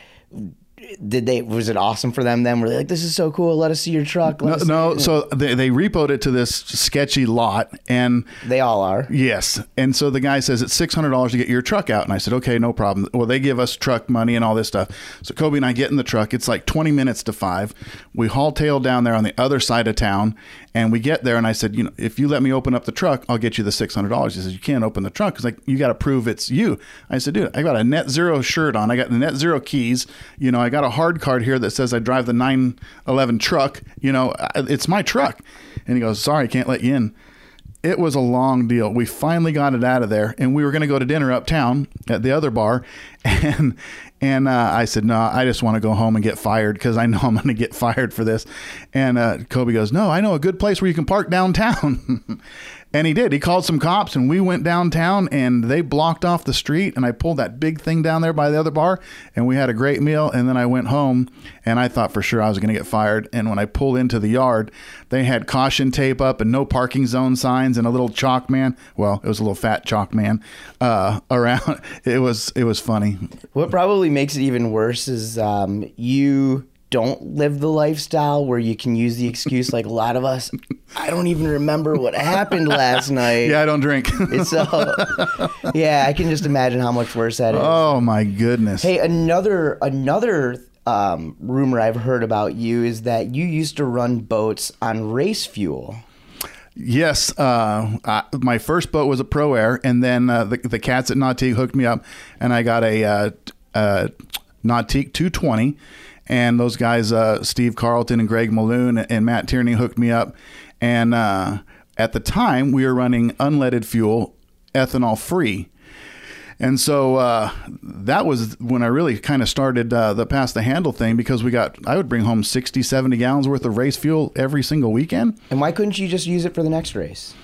Did they? Was it awesome for them? Then were they like, "This is so cool. Let us see your truck." Let No, no so they, they repoed it to this sketchy lot, and they all are. Yes. And so the guy says it's six hundred dollars to get your truck out, and I said, okay, no problem. Well, they give us truck money and all this stuff. So Cobe and I get in the truck. It's like twenty minutes to five. We haul tail down there on the other side of town, and we get there. And I said, you know, if you let me open up the truck, I'll get you the six hundred dollars. He says, you can't open the truck because like you got to prove it's you. I said, dude, I got a net zero shirt on. I got the net zero keys. You know, I got a hard card here that says I drive the nine eleven truck. You know, it's my truck. And he goes, sorry, I can't let you in it was a long deal. We finally got it out of there, and we were going to go to dinner uptown at the other bar, and and uh, I said, no, I just want to go home and get fired because I know I'm going to get fired for this. And uh, Cobe goes, no, I know a good place where you can park downtown. and he did. He called some cops, and we went downtown, and they blocked off the street, and I pulled that big thing down there by the other bar, and we had a great meal. And then I went home, and I thought for sure I was going to get fired. And when I pulled into the yard, they had caution tape up and no parking zone signs and a little chalk man. Well, it was a little fat chalk man uh, around. It was it was funny. What probably makes it even worse is um, you don't live the lifestyle where you can use the excuse like a lot of us. I don't even remember what happened last night. Yeah, I don't drink. So, yeah, I can just imagine how much worse that is. oh my goodness. Hey, another another um, rumor I've heard about you is that you used to run boats on race fuel. Yes, uh, I, my first boat was a Pro Air, and then uh, the, the cats at Nautique hooked me up, and I got a uh, uh, Nautique 220. And those guys, uh, Steve Carlton and Greg Malone and Matt Tierney, hooked me up. And uh, at the time, we were running unleaded fuel, ethanol free. And so uh, that was when I really kind of started uh, the pass the handle thing because we got, I would bring home 60, 70 gallons worth of race fuel every single weekend. And why couldn't you just use it for the next race?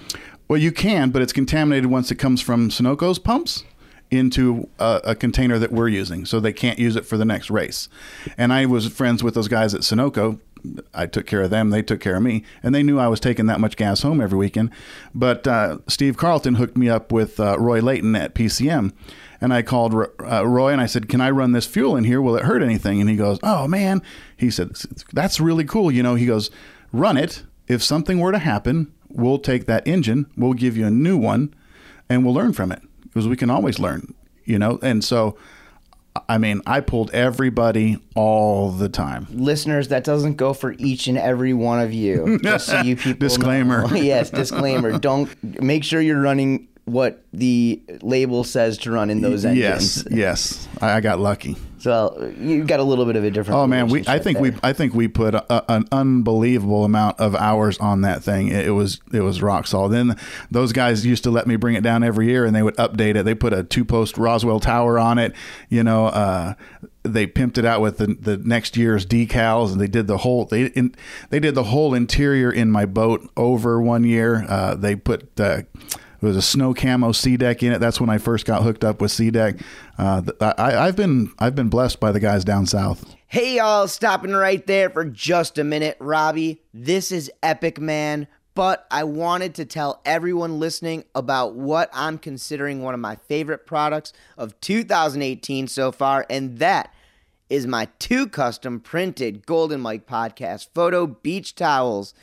Well, you can, but it's contaminated once it comes from Sunoco's pumps into a, a, container that we're using, so they can't use it for the next race. And I was friends with those guys at Sunoco. I took care of them; they took care of me, and they knew I was taking that much gas home every weekend. But uh, Steve Carlton hooked me up with uh, Roy Layton at PCM. And I called uh, Roy and I said, "Can I run this fuel in here? Will it hurt anything?" And he goes, "Oh man," he said, "That's really cool." You know, he goes, "Run it. If something were to happen, we'll take that engine, we'll give you a new one, and we'll learn from it." Because we can always learn, you know? And so, I mean, I pulled everybody all the time. Listeners, that doesn't go for each and every one of you. Just so you people disclaimer. Know. yes, disclaimer. Don't make sure you're running what the label says to run in those engines. Yes, yes. I, got lucky. So you got a little bit of a different. Oh man, we I think there. we I think we put a, an unbelievable amount of hours on that thing. It, it, was it was rock solid. Then those guys used to let me bring it down every year, and they would update it. They put a two post Roswell tower on it. You know, uh, they pimped it out with the, the next year's decals, and they did the whole they in, they did the whole interior in my boat over one year. Uh, they put. Uh, was a snow camo C SeaDek in it. That's when I first got hooked up with SeaDek. Uh, I, I've been I've been blessed by the guys down south. Hey y'all, stopping right there for just a minute, Robby. This is Epic Man, but I wanted to tell everyone listening about what I'm considering one of my favorite products of 2018 so far, and that is my two custom printed Golden Mike podcast photo beach towels.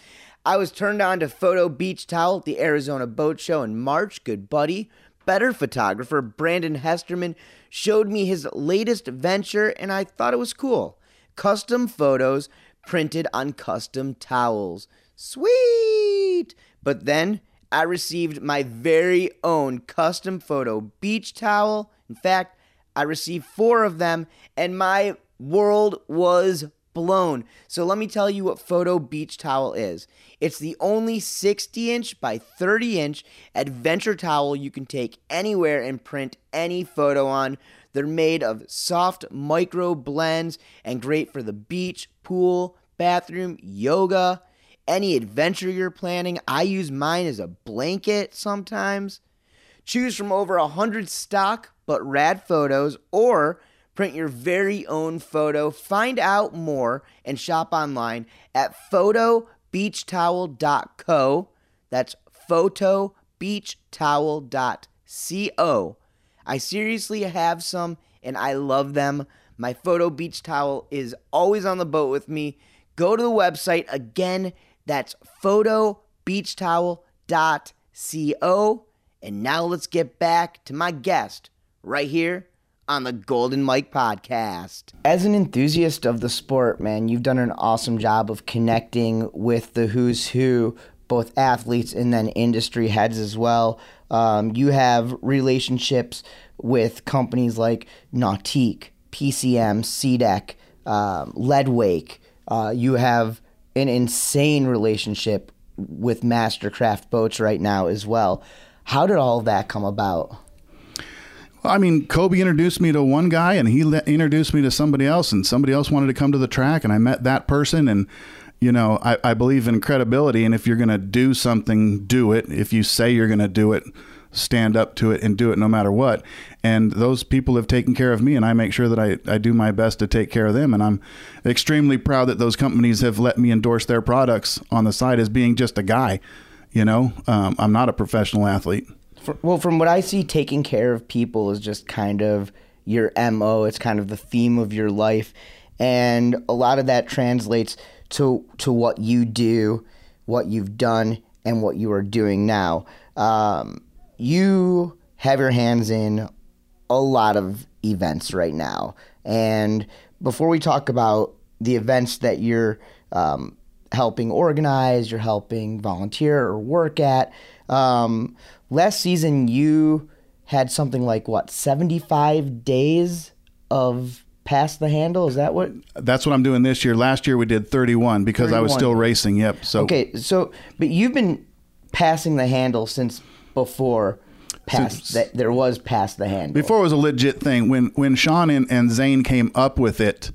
I was turned on to Photo Beach Towel at the Arizona Boat Show in March. Good buddy, better photographer Brandon Hesterman showed me his latest venture, and I thought it was cool. Custom photos printed on custom towels. Sweet! But then I received my very own custom photo beach towel. In fact, I received four of them, and my world was blown. So let me tell you what Photo Beach Towel is. It's the only 60 inch by 30 inch adventure towel you can take anywhere and print any photo on. They're made of soft micro blends and great for the beach, pool, bathroom, yoga, any adventure you're planning. I use mine as a blanket sometimes. Choose from over 100 stock but rad photos or Print your very own photo. Find out more and shop online at photobeachtowel.co. That's photobeachtowel.co. I seriously have some and I love them. My photo beach towel is always on the boat with me. Go to the website again. That's photobeachtowel.co. And now let's get back to my guest right here on the Golden Mike podcast. As an enthusiast of the sport, man, you've done an awesome job of connecting with the who's who, both athletes and then industry heads as well. Um, you have relationships with companies like Nautique, PCM, SeaDek, um, Leadwake. Uh, you have an insane relationship with Mastercraft boats right now as well. How did all that come about? I mean, Cobe introduced me to one guy, and he le- introduced me to somebody else, and somebody else wanted to come to the track, and I met that person, and you know, I, I believe in credibility, and if you're going to do something, do it. If you say you're going to do it, stand up to it and do it no matter what. And those people have taken care of me, and I make sure that I, I do my best to take care of them. And I'm extremely proud that those companies have let me endorse their products on the side as being just a guy. You know, um, I'm not a professional athlete for, well, from what I see, taking care of people is just kind of your MO. It's kind of the theme of your life. And a lot of that translates to, to what you do what you've done and what you are doing now. Um, you have your hands in a lot of events right now. And before we talk about the events that you're um, helping organize, you're helping volunteer or work at, um, last season you had something like what, 75 days of past the handle? Is that what? That's what I'm doing this year. Last year we did 31 because I was still racing. Yep. So Okay, so, but you've been passing the handle since before past Since- that there was past the handle. before it was a legit thing. When when Shaun and, and Zane came up with it,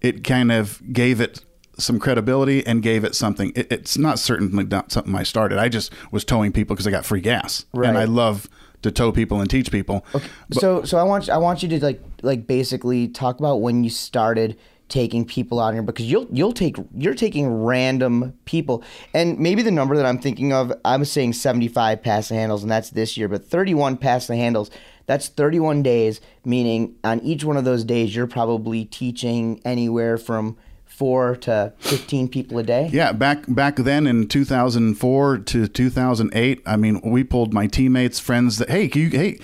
it kind of gave it some credibility and gave it something. It, it's not certainly not something I started. I just was towing people because I got free gas, Right. and I love to tow people and teach people. Okay, so so I want I want you to like like basically talk about when you started taking people out here because you'll you'll take you're taking random people and maybe the number that I'm thinking of I'm saying 75 pass the handles and that's this year but 31 pass the handles that's 31 days meaning on each one of those days you're probably teaching anywhere from 4 to 15 people a day Yeah, back back then in 2004 to 2008, I mean, we pulled my teammates, friends that hey, you, hey,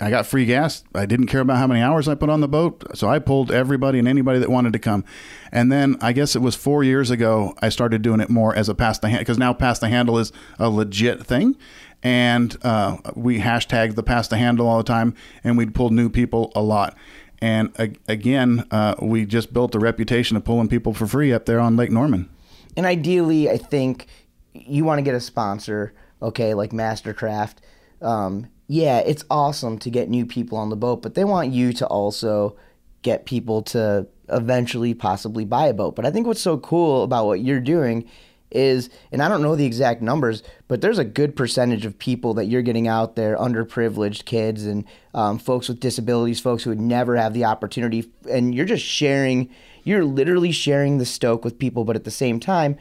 I got free gas. I didn't care about how many hours I put on the boat, so I pulled everybody and anybody that wanted to come. And then I guess it was 4 years ago I started doing it more as a pass the hand because now pass the handle is a legit thing. And uh, we hashtag the past the handle all the time, and we'd pull new people a lot. And again, uh, we just built a reputation of pulling people for free up there on Lake Norman. and ideally, I think you want to get a sponsor, okay, like Mastercraft. Um, yeah, it's awesome to get new people on the boat, but they want you to also get people to eventually possibly buy a boat. But I think what's so cool about what you're doing is, and I don't know the exact numbers, but there's a good percentage of people that you're getting out there, underprivileged kids and um, folks with disabilities, folks who would never have the opportunity, and you're just sharing, you're literally sharing the stoke with people, but at the same time,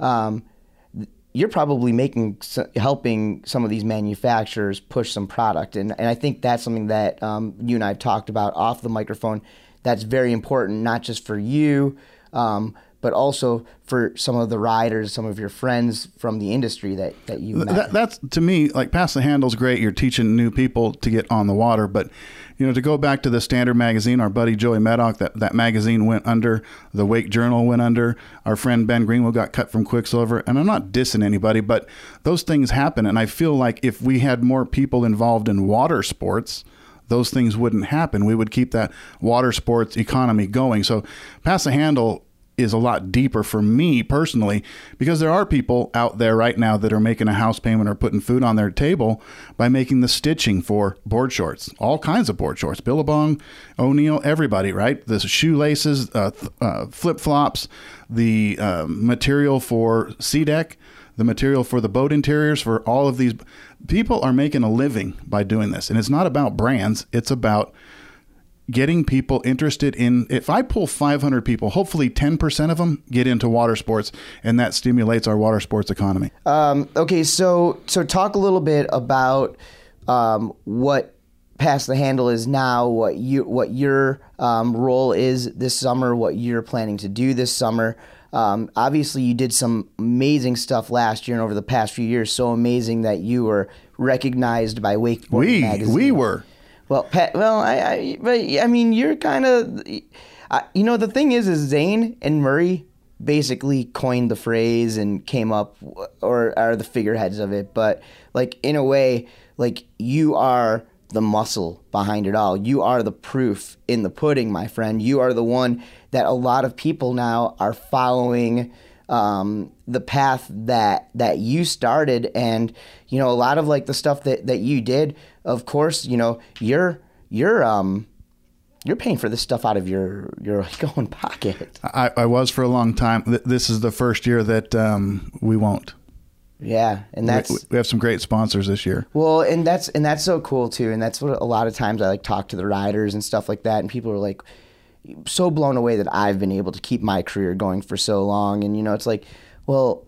um, you're probably making helping some of these manufacturers push some product and, and i think that's something that um, you and i have talked about off the microphone. That's very important not just for you um, but also for some of the riders some of your friends from the industry that, that you met. That, that's to me like pass the handle's great. You're teaching new people to get on the water, but you know to go back to the Standard magazine, our buddy Joey Maddock, that that magazine went under. The Wake Journal went under. Our friend Ben Greenwood got cut from Quiksilver, and I'm not dissing anybody, but those things happen, and I feel like if we had more people involved in water sports. Those things wouldn't happen. We would keep that water sports economy going. So, pass the handle is a lot deeper for me personally because there are people out there right now that are making a house payment or putting food on their table by making the stitching for board shorts, all kinds of board shorts, Billabong, O'Neill, everybody, right? The shoelaces, uh, th- uh, flip flops, the uh, material for SeaDek, the material for the boat interiors, for all of these people are making a living by doing this, and it's not about brands; it's about getting people interested in if i pull 500 people hopefully 10% of them get into water sports and that stimulates our water sports economy Um, okay, so so talk a little bit about um, what pass the handle is now, what you what your um, role is this summer, what you're planning to do this summer. Um, obviously, you did some amazing stuff last year and over the past few years. So amazing that you were recognized by Wakeboard we magazine. we were Well, Pat, well, I, I, I mean, you're kind of, you know, the thing is, is Zane and Murray basically coined the phrase and came up, or are the figureheads of it. But like in a way, like you are the muscle behind it all. You are the proof in the pudding, my friend. You are the one that a lot of people now are following um, the path that that you started, and you know a lot of like the stuff that that you did. Of course, you know you're you're um you're paying for this stuff out of your your like, own pocket. I, I was for a long time. This is the first year that um, we won't. Yeah, and We- that's we have some great sponsors this year. Well, and that's and that's so cool too, and that's what a lot of times I like talk to the riders and stuff like that, and people are like so blown away that I've been able to keep my career going for so long, and you know, it's like, well,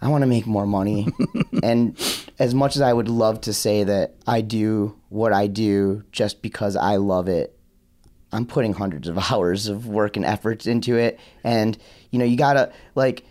I want to make more money, and as much as I would love to say that I do what I do just because I love it, I'm putting hundreds of hours of work and efforts into it, and you know, you gotta like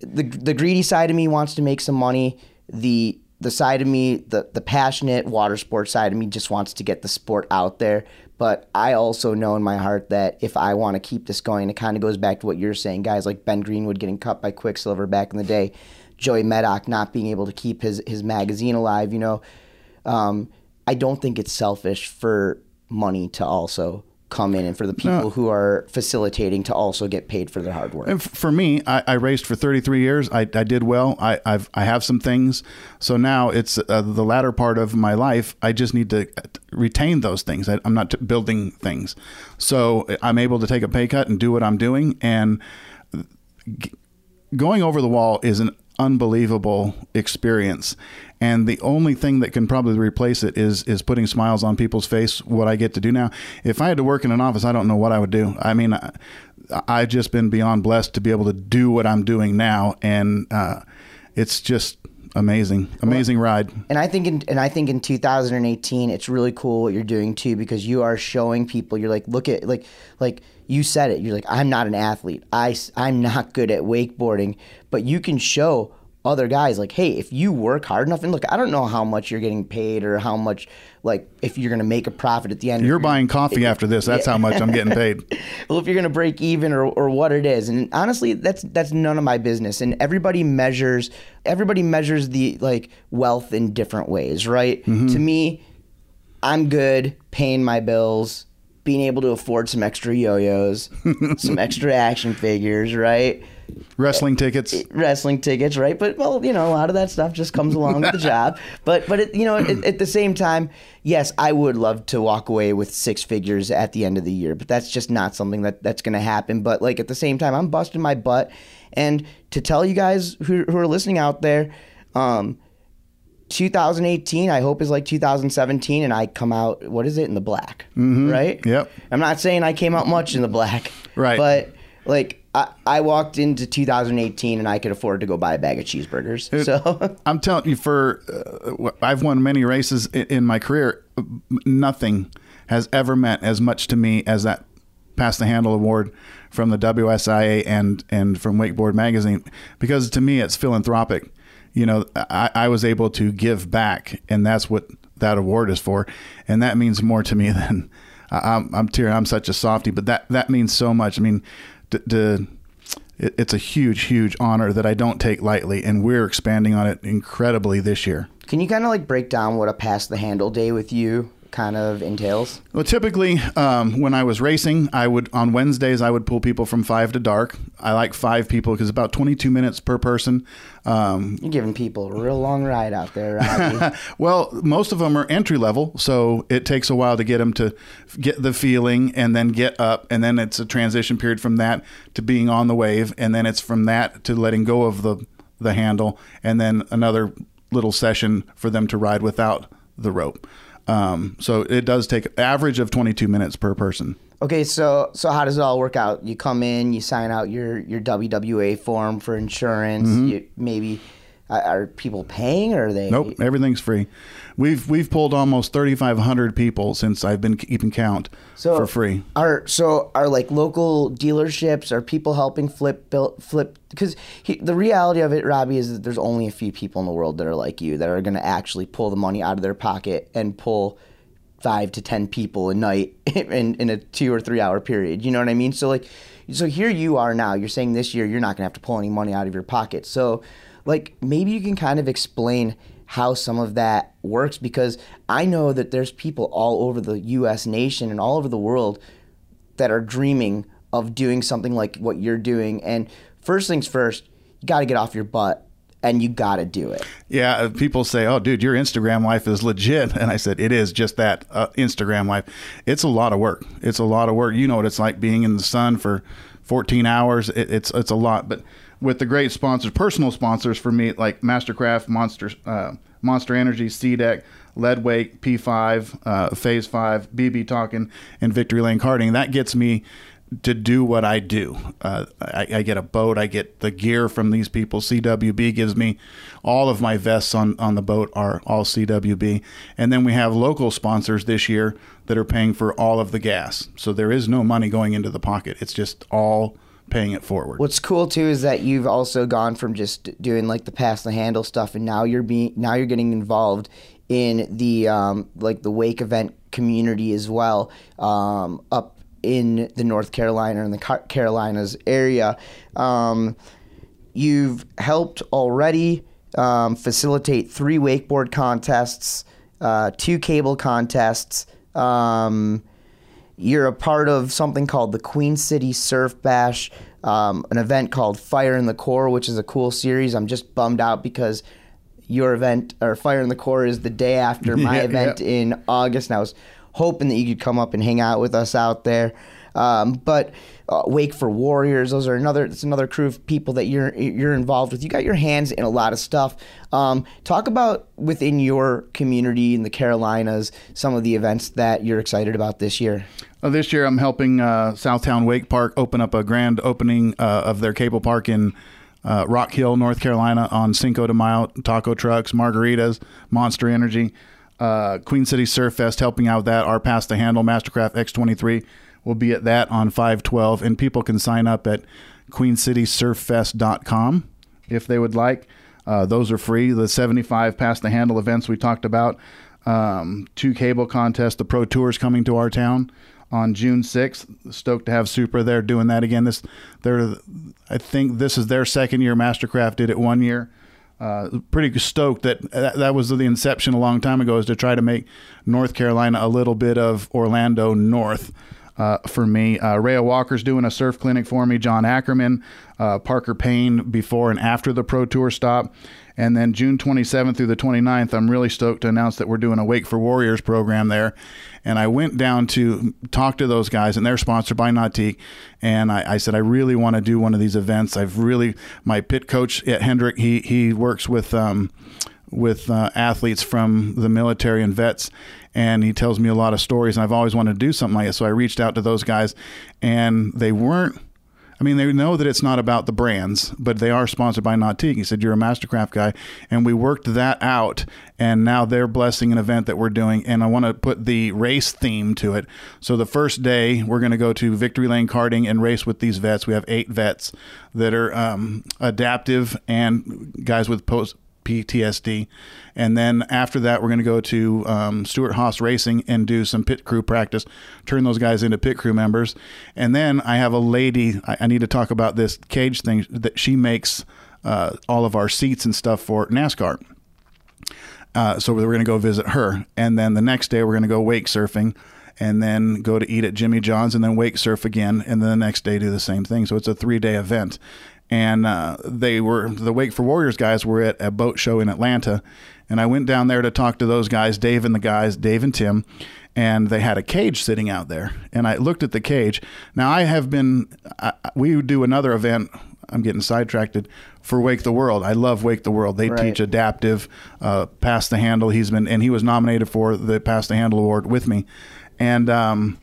the the greedy side of me wants to make some money. The the side of me, the the passionate water sports side of me, just wants to get the sport out there. But I also know in my heart that if I want to keep this going, it kind of goes back to what you're saying, guys like Ben Greenwood getting cut by Quiksilver back in the day, Joey Meddock not being able to keep his his magazine alive. You know, um, I don't think it's selfish for money to also come in and for the people No. who are facilitating to also get paid for their hard work. And for me, I, I raced for 33 years. I, I did well. I, I've I have some things. So now it's uh, the latter part of my life. I just need to uh, retain those things. I, I'm not t- building things. So I'm able to take a pay cut and do what I'm doing. And g- going over the wall is an unbelievable experience. And the only thing that can probably replace it is is putting smiles on people's face what i get to do. Now if i had to work in an office i don't know what i would do. I mean I, i've just been beyond blessed to be able to do what i'm doing now and uh, it's just amazing amazing ride. And I think in and I think in 2018 it's really cool what you're doing too because you are showing people you're like look at like like you said it. You're like I'm not an athlete. I I'm not good at wakeboarding. But you can show other guys like hey if you work hard enough and look I don't know how much you're getting paid or how much like if you're going to make a profit at the end. You're buying coffee after this. That's how much i'm getting paid. Well if you're going to break even or, or what it is and honestly that's that's none of my business. And everybody measures everybody measures the like wealth in different ways right? Mm-hmm. To me i'm good paying my bills being able to afford some extra yo-yos some extra action figures right wrestling tickets wrestling tickets, right? But well, you know, a lot of that stuff just comes along with the job. But but it, you know, at, at the same time, yes, I would love to walk away with six figures at the end of the year, but that's just not something that that's going to happen. But like at the same time, I'm busting my butt, and to tell you guys who who are listening out there, um. 2018, I hope is like 2017, and I come out. What is it in the black? Right. Yep. I'm not saying I came out much in the black. Right. But like I, I walked into 2018 and I could afford to go buy a bag of cheeseburgers. So I'm telling you, for uh, I've won many races in, in my career. Nothing has ever meant as much to me as that pass the handle award from the WSIA and and from Wakeboard Magazine, because to me it's philanthropic. You know, I, I was able to give back, and that's what that award is for, and that means more to me than I'm. I'm tearing. I'm such a softy, but that that means so much. I mean, to, to it, it's a huge, huge honor that I don't take lightly, and we're expanding on it incredibly this year. can you kind of like break down what a pass the handle day with you kind of entails? Well, typically, um, when I was racing, I would on Wednesdays I would pull people from five to dark. I like five people because about 22 minutes per person. Um, You're giving people a real long ride out there, Robby. well, most of them are entry level, so it takes a while to get them to get the feeling and then get up, and then it's a transition period from that to being on the wave, and then it's from that to letting go of the the handle, and then another little session for them to ride without the rope. Um, so it does take average of 22 minutes per person. Okay, so so how does it all work out? You come in, you sign out your your WWA form for insurance. Mm-hmm. You, maybe are are people paying or are they? Nope, everything's free. We've we've pulled almost 3,500 people since I've been keeping count So for free. Are so are like local dealerships? Are people helping flip build, flip? Because the reality of it, Robby, is that there's only a few people in the world that are like you that are going to actually pull the money out of their pocket and pull five to ten people a night in in a two or three hour period. You know what I mean? So like, so here you are now. You're saying this year you're not to have to pull any money out of your pocket. So like maybe you can kind of explain how some of that works because I know that there's people all over the US nation and all over the world that are dreaming of doing something like what you're doing and first things first you got to get off your butt and you got to do it. Yeah, uh, people say, "Oh, dude, your Instagram life is legit," and I said, "It is just that uh, Instagram life. It's a lot of work. It's a lot of work. You know what it's like being in the sun for 14 hours. It, it's it's a lot, but." With the great sponsors, personal sponsors for me, like Mastercraft, Monster, uh, Monster Energy, SeaDek, Leadwake, P5, uh, Phase 5, BB Talking, and Victory Lane Karting, that gets me to do what I do. Uh, I, I get a boat. I get the gear from these people. CWB gives me all of my vests on, on the boat are all CWB. And then we have local sponsors this year that are paying for all of the gas. So there is no money going into the pocket. It's just all paying it forward. What's cool too is that you've also gone from just doing like the pass the handle stuff, and now you're being now you're getting involved in the um, like the wake event community as well, um, up in the North Carolina and the Carolinas area. Um, you've helped already um, facilitate three wakeboard contests, uh, two cable contests. Um, you're a part of something called the Queen City Surf Bash, um, an event called Fire in the Core, which is a cool series. I'm just bummed out because your event or Fire in the Core is the day after my Yeah, event yeah. in August, and I was hoping that you could come up and hang out with us out there. Um, but uh, Wake for Warriors, those are another. It's another crew of people that you're you're involved with. You got your hands in a lot of stuff. Um, talk about within your community in the Carolinas some of the events that you're excited about this year. Uh, this year, I'm helping uh, Southtown Wake Park open up a grand opening uh, of their cable park in uh, Rock Hill, North Carolina, on Cinco de Mayo. Taco trucks, margaritas, Monster Energy, uh, Queen City Surf Fest, helping out with that. Our Pass the Handle Mastercraft X23 will be at that on 512, and people can sign up at queencitysurffest.com if they would like. Uh, those are free. The 75 Pass the Handle events we talked about, um, two cable contests, the Pro Tours coming to our town on June 6th. Stoked to have Supra there doing that again. This, they're, I think this is their second year. Mastercraft did it one year. Uh, pretty stoked that, that that was the inception a long time ago is to try to make North Carolina a little bit of Orlando North uh, for me. Uh, Walker's doing a surf clinic for me. John Ackerman, uh, Parker Payne before and after the Pro Tour stop. And then June 27th through the 29th, I'm really stoked to announce that we're doing a Wake for Warriors program there. And I went down to talk to those guys, and they're sponsored by Nautique. And I, I said, I really want to do one of these events. I've really, my pit coach at Hendrick, he, he works with, um, with uh, athletes from the military and vets and he tells me a lot of stories and i've always wanted to do something like it so i reached out to those guys and they weren't I mean, they know that it's not about the brands, but they are sponsored by Nautique. He said, You're a Mastercraft guy. And we worked that out. And now they're blessing an event that we're doing. And I want to put the race theme to it. So the first day, we're going to go to Victory Lane Karting and race with these vets. We have eight vets that are um, adaptive and guys with post PTSD. And then after that, we're going to go to um, Stewart-Haas Racing and do some pit crew practice, turn those guys into pit crew members. And then I have a lady, I, I need to talk about this cage thing that she makes uh, all of our seats and stuff for NASCAR. Uh, so we're going to go visit her. And then the next day, we're going to go wake surfing and then go to eat at Jimmy John's and then wake surf again. And then the next day, do the same thing. So it's a three day event and uh, they were the Wake for Warriors guys were at a boat show in Atlanta, and I went down there to talk to those guys, Dave and the guys, Dave and Tim, and they had a cage sitting out there, and I looked at the cage. Now I have been, I, we do another event. I'm getting sidetracked for Wake the World. I love Wake the World. They Right. teach adaptive, uh, pass the handle. He's been and he was nominated for the pass the handle award with me, and um,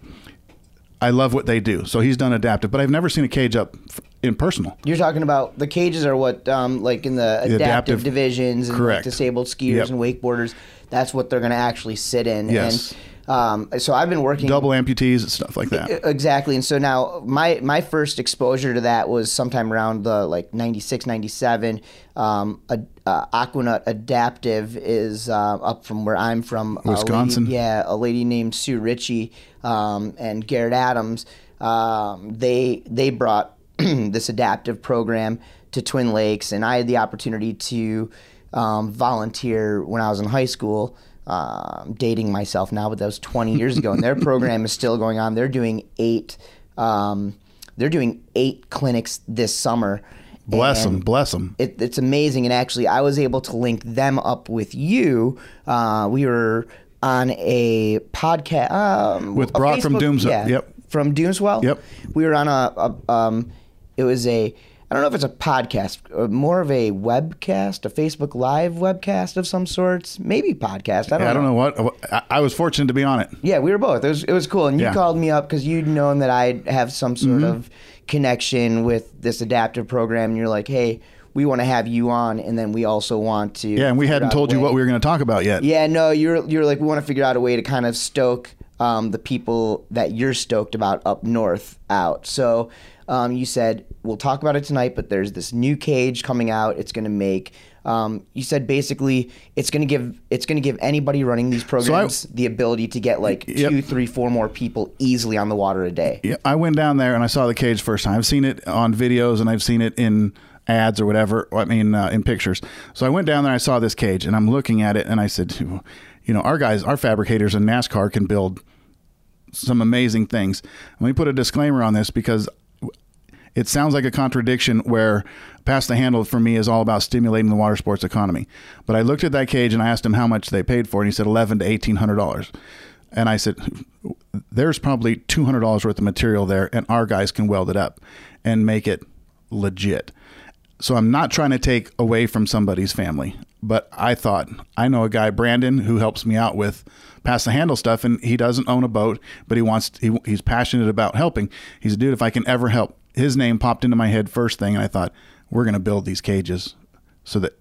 I love what they do. So he's done adaptive, but I've never seen a cage up f- in personal. You're talking about the cages are what, um, like in the adaptive, adaptive- divisions and like, disabled skiers Yep. and wakeboarders. That's what they're going to actually sit in. Yes. And um, so I've been working Double amputees and stuff like that. Exactly. And so now my my first exposure to that was sometime around the like 96, 97. Um, a, uh, Aquanut Adaptive is uh, up from where I'm from. A lady- Wisconsin? yeah, a lady named Sue Ritchie um, and Garrett Adams. Um, they they brought this adaptive program to Twin Lakes, and I had the opportunity to um, volunteer when I was in high school. Um, dating myself now, but that was 20 years ago, and their program is still going on. They're doing eight. Um, they're doing eight clinics this summer. Bless them, bless them. it, it's amazing. And actually, I was able to link them up with you. Uh, we were on a podcast um, With Brock from Facebook- Doomswell. Yeah, Yep. from Doomswell. Yep. We were on a, a um, it was a. I don't know if it's a podcast, more of a webcast, a Facebook Live webcast of some sorts, maybe podcast. I don't, I don't know what. I, I was fortunate to be on it. yeah, we were both. It was it was cool, and you Yeah. called me up because you'd known that I have some sort Mm-hmm. of connection with this adaptive program, and you're like, hey, we want to have you on, and then we also want to. Yeah, and we hadn't told you what we were going to talk about yet. Yeah, no, you're you're like we want to figure out a way to kind of stoke um, the people that you're stoked about up north out. So Um, you said we'll talk about it tonight, but there's this new cage coming out. It's going to make. Um, you said basically it's going to give it's going to give anybody running these programs the ability to get like Yep. two, three, four more people easily on the water a day. Yeah, I went down there and I saw the cage first time. I've seen it on videos and I've seen it in ads or whatever. I mean, uh, in pictures. So I went down there. and I saw this cage and I'm looking at it and I said, you know, our guys, our fabricators in NASCAR can build some amazing things. Let me put a disclaimer on this because it sounds like a contradiction where pass the handle for me is all about stimulating the water sports economy. But I looked at that cage and I asked him how much they paid for it, and he said eleven to eighteen hundred dollars. And I said, "There's probably two hundred dollars worth of material there, and our guys can weld it up and make it legit." So I'm not trying to take away from somebody's family, but I thought I know a guy, Brandon, who helps me out with pass the handle stuff, and he doesn't own a boat, but he wants he, he's passionate about helping. He's a dude. If I can ever help, his name popped into my head first thing, and I thought we're going to build these cages so that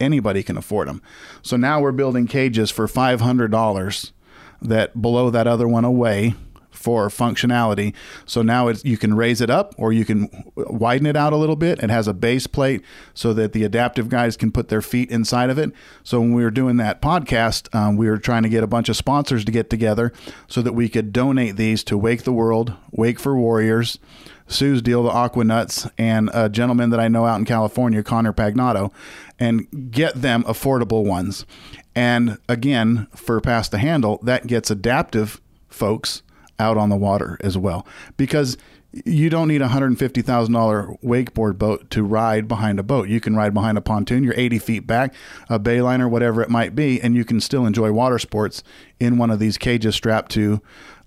anybody can afford them. So now we're building cages for five hundred dollars that blow that other one away for functionality. So now you can raise it up or you can widen it out a little bit. It has a base plate so that the adaptive guys can put their feet inside of it. So when we were doing that podcast, um, we were trying to get a bunch of sponsors to get together so that we could donate these to Wake the World, Wake for Warriors. Sue's deal, the Aqua Nuts, and a gentleman that I know out in California, Connor Pagnato, and get them affordable ones. And again, for Past the Handle, that gets adaptive folks out on the water as well. Because you don't need a $150,000 wakeboard boat to ride behind a boat. You can ride behind a pontoon, you're 80 feet back, a bayliner, whatever it might be, and you can still enjoy water sports in one of these cages strapped to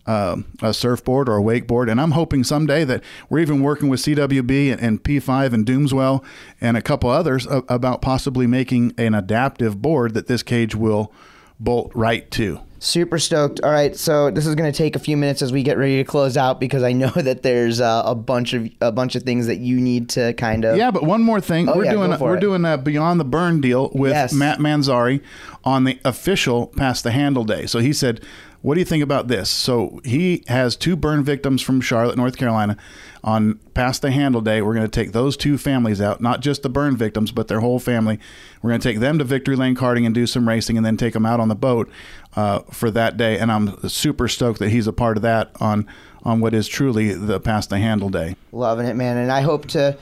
uh, a surfboard or a wakeboard. And I'm hoping someday that we're even working with CWB and, and P5 and Doomswell and a couple others a- about possibly making an adaptive board that this cage will bolt right to. Super stoked. All right, so this is going to take a few minutes as we get ready to close out because I know that there's uh, a bunch of a bunch of things that you need to kind of. Yeah, but one more thing, Oh, we're yeah, doing a, we're it. doing a Beyond the Burn deal with Yes. Matt Manzari on the official Pass the Handle Day. So he said, "What do you think about this?" So he has two burn victims from Charlotte, North Carolina, on Pass the Handle Day. We're going to take those two families out, not just the burn victims, but their whole family. We're going to take them to Victory Lane karting and do some racing, and then take them out on the boat uh, for that day. And I'm super stoked that he's a part of that on on what is truly the Pass the Handle Day. Loving it, man. And I hope to.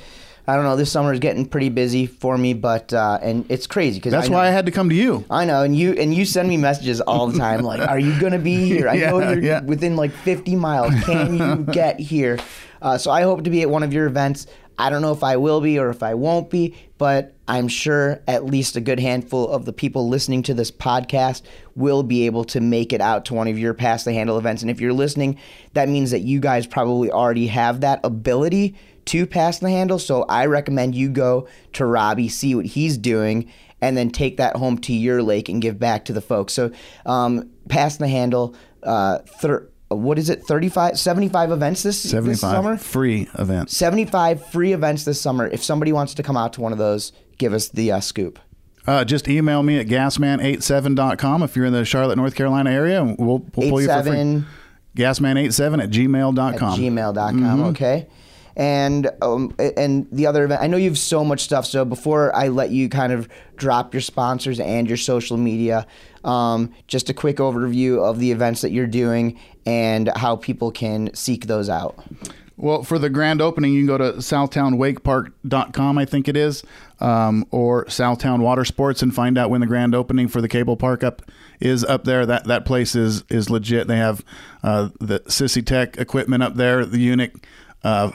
I don't know. This summer is getting pretty busy for me, but uh, and it's crazy because That's why I had to come to you. I know, and you and you send me messages all the time, like, "Are you gonna be here? I know you're yeah. within like 50 miles. Can you get here?" Uh, so I hope to be at one of your events. I don't know if I will be or if I won't be, but I'm sure at least a good handful of the people listening to this podcast will be able to make it out to one of your pass the handle events. And if you're listening, that means that you guys probably already have that ability to pass the handle. So I recommend you go to Robby, see what he's doing, and then take that home to your lake and give back to the folks. So um, pass the handle. Uh, thir- what is it? 35, 75 events this, this 75 summer? free events. 75 free events this summer. If somebody wants to come out to one of those, give us the uh, scoop. Uh, just email me at gasman87.com if you're in the Charlotte, North Carolina area. and We'll, we'll pull you for free. 87 Gasman87 at gmail.com. at gmail.com. Okay. And um, and the other event, I know you have so much stuff. So before I let you kind of drop your sponsors and your social media, um, just a quick overview of the events that you're doing and how people can seek those out. Well, for the grand opening, you can go to southtownwakepark.com, I think it is, um, or Southtown Water Sports and find out when the grand opening for the cable park up is up there. That that place is is legit. They have uh, the Sesitec equipment up there, the Unic uh,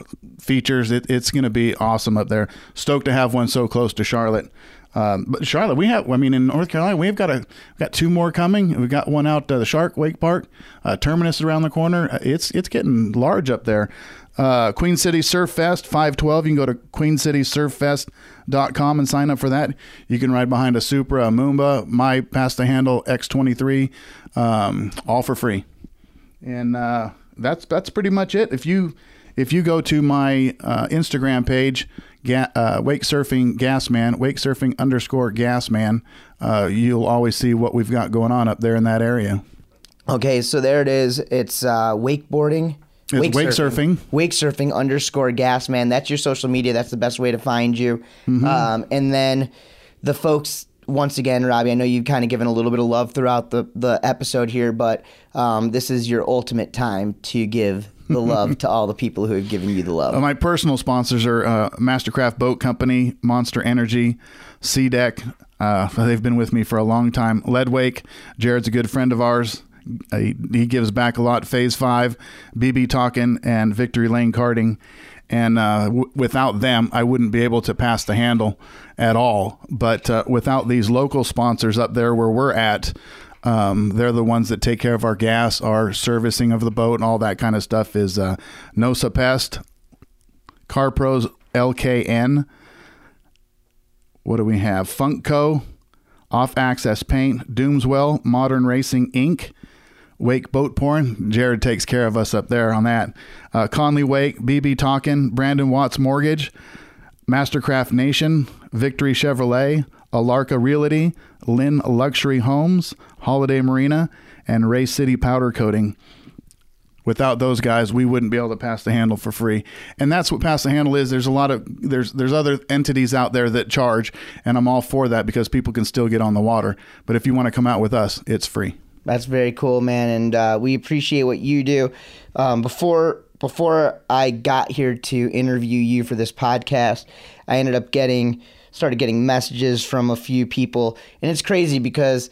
features. It, it's going to be awesome up there. Stoked to have one so close to Charlotte. Um, but Charlotte, we have. I mean, in North Carolina, we've got a got two more coming. We've got one out uh, the Shark Wake Park, uh, Terminus around the corner. Uh, It's it's getting large up there. Uh, Queen City Surf Fest 512. You can go to queencitysurfest.com and sign up for that. You can ride behind a Supra, a Moomba, my Pass the Handle X23, um, all for free. And uh, that's that's pretty much it. If you if you go to my uh, Instagram page, ga- uh, Wake Surfing Gasman, Wake Surfing underscore Gasman, uh, you'll always see what we've got going on up there in that area. Okay, so there it is. It's uh, wakeboarding, It's wake surfing. Wake surfing underscore gas man. That's your social media. That's the best way to find you. Mm-hmm. Um, and then the folks, once again, Robby, I know you've kind of given a little bit of love throughout the, the episode here, but um, this is your ultimate time to give the love to all the people who have given you the love. Uh, my personal sponsors are uh, Mastercraft Boat Company, Monster Energy, SeaDek. Uh, they've been with me for a long time. Leadwake, Jared's a good friend of ours. Uh, he, he gives back a lot. Phase Five, BB Talking, and Victory Lane Karting. And uh, w- without them, I wouldn't be able to pass the handle at all. But uh, without these local sponsors up there where we're at, um, they're the ones that take care of our gas, our servicing of the boat, and all that kind of stuff. Is uh, Nosa Pest, Car Pros LKN. What do we have? Funkco, Off Access Paint, Doomswell, Modern Racing Inc., Wake Boat Porn. Jared takes care of us up there on that. Uh, Connelly Wake, BB Talkin, Brandon Watts Mortgage, Mastercraft Nation, Victory Chevrolet, Alarka Realty, Lynn Luxury Homes, Holiday Marina, and Ray City Powder Coating. Without those guys, we wouldn't be able to pass the handle for free. And that's what pass the handle is. There's a lot of there's there's other entities out there that charge, and I'm all for that because people can still get on the water. But if you want to come out with us, it's free. That's very cool, man, and uh, we appreciate what you do. Um, before before I got here to interview you for this podcast, I ended up getting started getting messages from a few people, and it's crazy because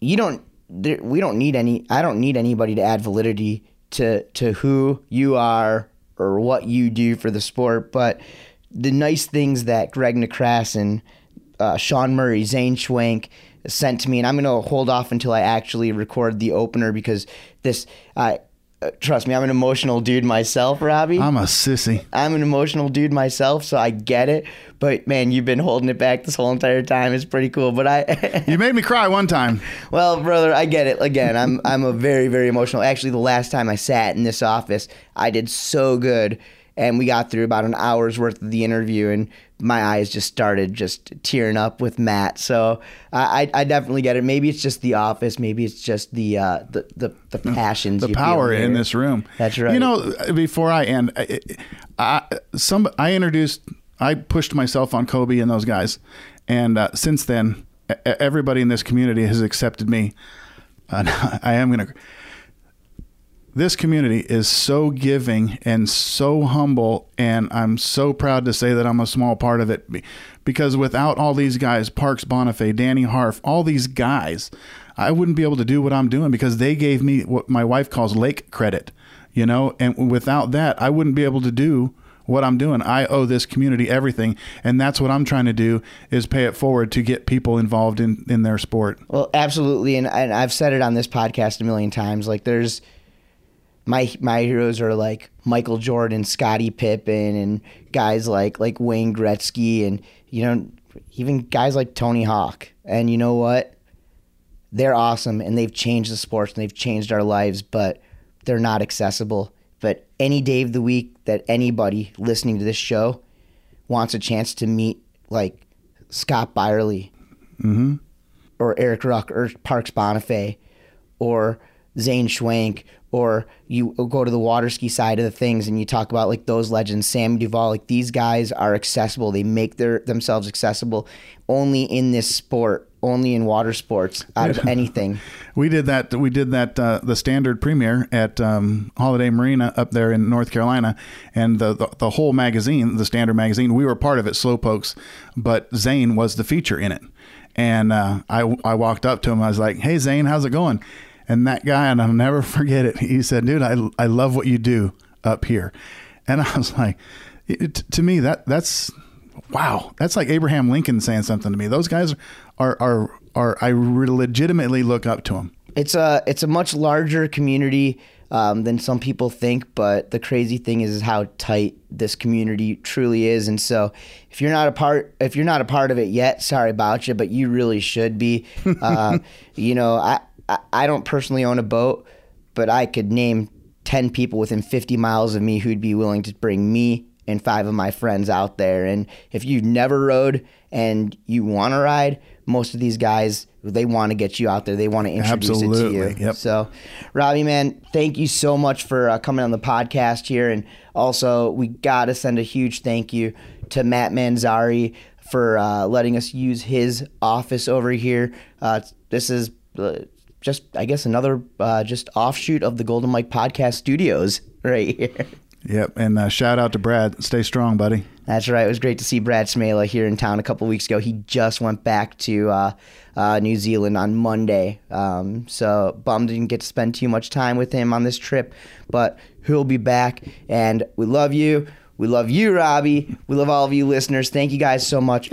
you don't there, we don't need any I don't need anybody to add validity to to who you are or what you do for the sport, but the nice things that Greg Necrason, uh, Shaun Murray, Zane Schwenk sent to me, and I'm going to hold off until I actually record the opener because this. Uh, uh, trust me, I'm an emotional dude myself, Robby. I'm a sissy. I'm an emotional dude myself, so I get it. But man, you've been holding it back this whole entire time. It's pretty cool. But I, You made me cry one time. well, brother, I get it. Again, I'm I'm a very very emotional. Actually, the last time I sat in this office, I did so good, and we got through about an hour's worth of the interview, and my eyes just started just tearing up with Matt. So I I, I definitely get it. Maybe it's just the office. Maybe it's just the uh, the, the the passions, the power in this room. That's right. You know, before I end, I, I, some I introduced, I pushed myself on Cobe and those guys, and uh, since then, everybody in this community has accepted me. And I am gonna. This community is so giving and so humble, and I'm so proud to say that I'm a small part of it. Because without all these guys, Parks Bonifay, Danny Harf, all these guys, I wouldn't be able to do what I'm doing because they gave me what my wife calls lake credit, you know. And without that, I wouldn't be able to do what I'm doing. I owe this community everything, and that's what I'm trying to do is pay it forward to get people involved in in their sport. Well, absolutely, and, and I've said it on this podcast a million times. Like, there's my my heroes are like Michael Jordan, Scottie Pippen, and guys like like Wayne Gretzky, and you know even guys like Tony Hawk. And you know what? They're awesome, and they've changed the sports, and they've changed our lives, but they're not accessible. But any day of the week that anybody listening to this show wants a chance to meet like Scott Byerly mm-hmm. or Eric Ruck or Parks Bonifay or Zane Schwenk or you go to the water ski side of the things and you talk about like those legends, Sam Duvall, like these guys are accessible. They make their themselves accessible only in this sport, only in water sports out of anything. We did that. We did that. Uh, the standard premiere at um, Holiday Marina up there in North Carolina, and the, the the whole magazine, the standard magazine, we were part of it, Slowpokes, but Zane was the feature in it. And uh, I I walked up to him. I was like, "Hey Zane, how's it going?" And that guy, and I'll never forget it. He said, "Dude, I I love what you do up here," and I was like, it, "To me, that that's." Wow, that's like Abraham Lincoln saying something to me. Those guys are are are I legitimately look up to them. It's a it's a much larger community um, than some people think, but the crazy thing is, is how tight this community truly is. And so, if you're not a part if you're not a part of it yet, sorry about you, but you really should be. Uh, you know, I, I I don't personally own a boat, but I could name ten people within 50 miles of me who'd be willing to bring me and five of my friends out there. And if you've never rode and you want to ride, most of these guys they want to get you out there. They want to introduce Absolutely. it to you. Yep. So, Robby, man, thank you so much for uh, coming on the podcast here, and also we got to send a huge thank you to Matt Manzari for uh, letting us use his office over here. Uh, this is uh, just, I guess, another uh, just offshoot of the Golden Mike Podcast Studios right here. Yep. And uh, shout out to Brad. Stay strong, buddy. That's right. It was great to see Brad Smeele here in town a couple weeks ago. He just went back to uh, uh, New Zealand on Monday. Um, so bummed didn't get to spend too much time with him on this trip, but he'll be back. And we love you. We love you, Robby. We love all of you listeners. Thank you guys so much.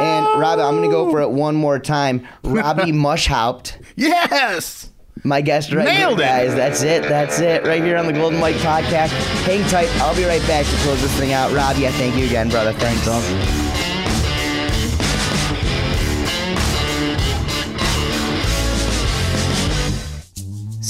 And Robby, I'm going to go for it one more time. Robby Maschhaupt, Yes. my guest right Nailed here, it. guys. That's it. That's it. Right here on the Golden Mike podcast. Hang tight. I'll be right back to close this thing out. Robby, I thank you again, brother. Thanks, dog.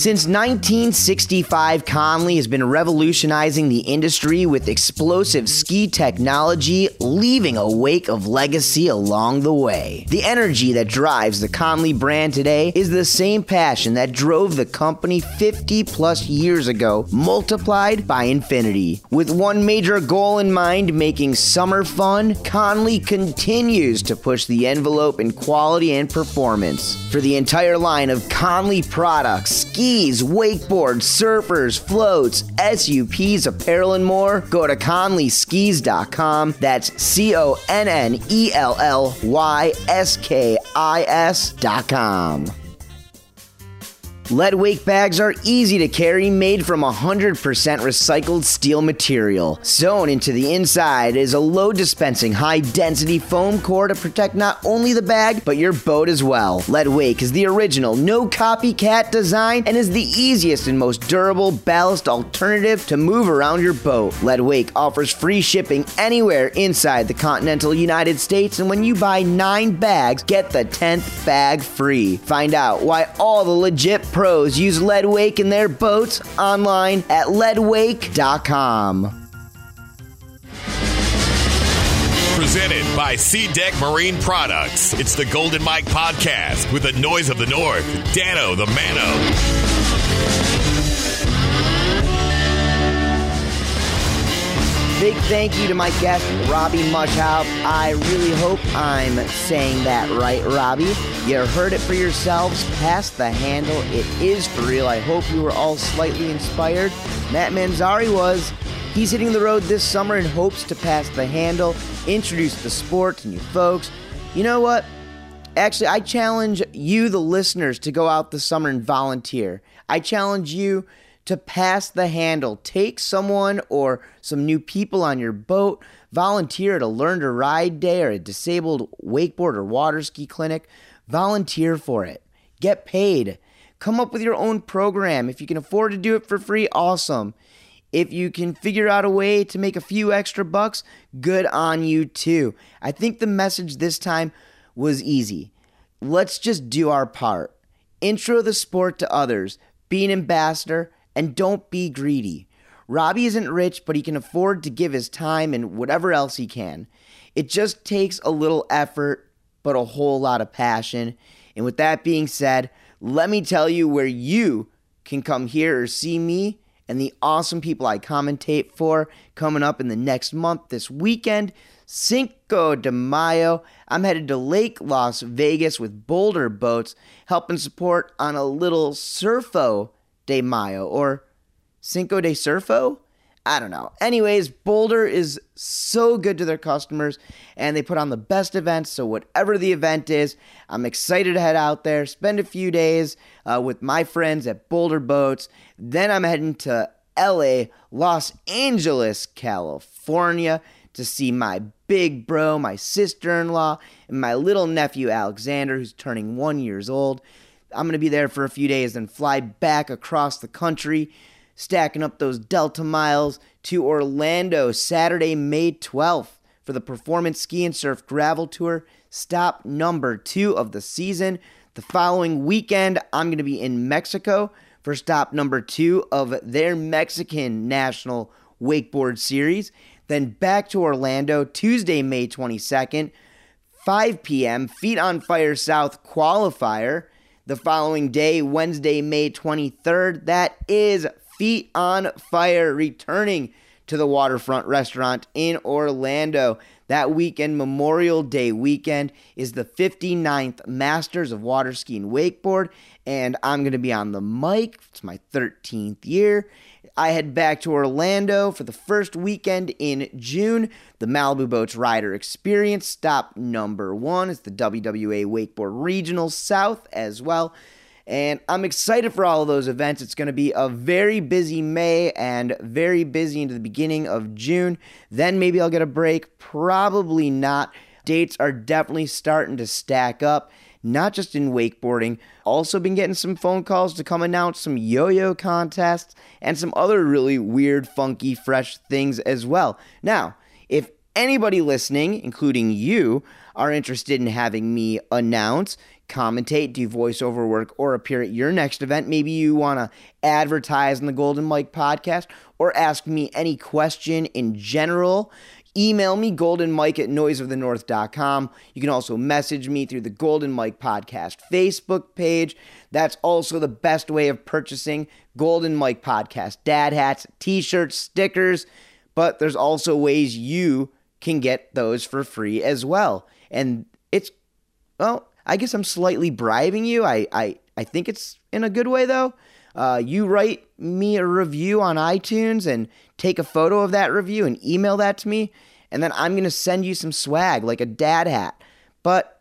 Since 1965, Connelly has been revolutionizing the industry with explosive ski technology, leaving a wake of legacy along the way. The energy that drives the Connelly brand today is the same passion that drove the company 50 plus years ago, multiplied by infinity. With one major goal in mind, making summer fun, Connelly continues to push the envelope in quality and performance. For the entire line of Connelly products, skis, wakeboards, surfers, floats, SUPs, apparel, and more, go to connellyskis.com. That's C O N N E L L Y S K I S.com. Leadwake bags are easy to carry, made from 100% recycled steel material. Sewn into the inside is a load dispensing, high density foam core to protect not only the bag, but your boat as well. Leadwake is the original, no copycat design and is the easiest and most durable ballast alternative to move around your boat. Leadwake offers free shipping anywhere inside the continental United States, and when you buy nine bags, get the 10th bag free. Find out why all the legit pros use Leadwake in their boats online at leadwake.com. Presented by SeaDek Marine Products. It's the Golden Mike Podcast with the noise of the North, Dano the Mano. Big thank you to my guest, Robby Maschhaupt. I really hope I'm saying that right, Robby. You heard it for yourselves. Pass the handle. It is for real. I hope you were all slightly inspired. Matt Manzari was. He's hitting the road this summer in hopes to pass the handle, introduce the sport to new folks. You know what? Actually, I challenge you, the listeners, to go out this summer and volunteer. I challenge you to pass the handle. Take someone or some new people on your boat, volunteer at a learn to ride day or a disabled wakeboard or water ski clinic. Volunteer for it. Get paid. Come up with your own program. If you can afford to do it for free, awesome. If you can figure out a way to make a few extra bucks, good on you too. I think the message this time was easy. Let's just do our part. Intro the sport to others, be an ambassador, and don't be greedy. Robby isn't rich, but he can afford to give his time and whatever else he can. It just takes a little effort, but a whole lot of passion. And with that being said, let me tell you where you can come here or see me and the awesome people I commentate for coming up in the next month this weekend. Cinco de Mayo. I'm headed to Lake Las Vegas with Boulder Boats, helping support on a little Surfo de Mayo or Cinco de Surfo? I don't know. Anyways, Boulder is so good to their customers and they put on the best events. So, whatever the event is, I'm excited to head out there, spend a few days uh, with my friends at Boulder Boats. Then I'm heading to LA, Los Angeles, California to see my big bro, my sister in law, and my little nephew Alexander, who's turning one years old. I'm going to be there for a few days and fly back across the country, stacking up those Delta miles to Orlando Saturday, May 12th for the Performance Ski and Surf Gravel Tour, stop number two of the season. The following weekend, I'm going to be in Mexico for stop number two of their Mexican National Wakeboard Series. Then back to Orlando Tuesday, May 22nd, 5 p.m., Feet on Fire South qualifier. The following day, Wednesday, May 23rd, that is Feet on Fire returning to the Waterfront Restaurant in Orlando. That weekend, Memorial Day weekend, is the 59th Masters of Water Skiing Wakeboard, and I'm going to be on the mic. It's my 13th year. I head back to Orlando for the first weekend in June. The Malibu Boats Rider Experience, stop number one, is the WWA Wakeboard Regional South as well. And I'm excited for all of those events. It's going to be a very busy May and very busy into the beginning of June. Then maybe I'll get a break. Probably not. Dates are definitely starting to stack up, not just in wakeboarding. Also, been getting some phone calls to come announce some yo yo contests and some other really weird, funky, fresh things as well. Now, if anybody listening, including you, are interested in having me announce, commentate, do voiceover work, or appear at your next event, maybe you want to advertise on the Golden Mike podcast or ask me any question in general, email me goldenmike at noiseofthenorth.com. You can also message me through the Golden Mike podcast Facebook page. That's also the best way of purchasing Golden Mike podcast dad hats, t shirts, stickers, but there's also ways you can get those for free as well. And it's, well, I guess I'm slightly bribing you. I, I, I think it's in a good way though. Uh, you write me a review on iTunes and take a photo of that review and email that to me, and then I'm gonna send you some swag like a dad hat. But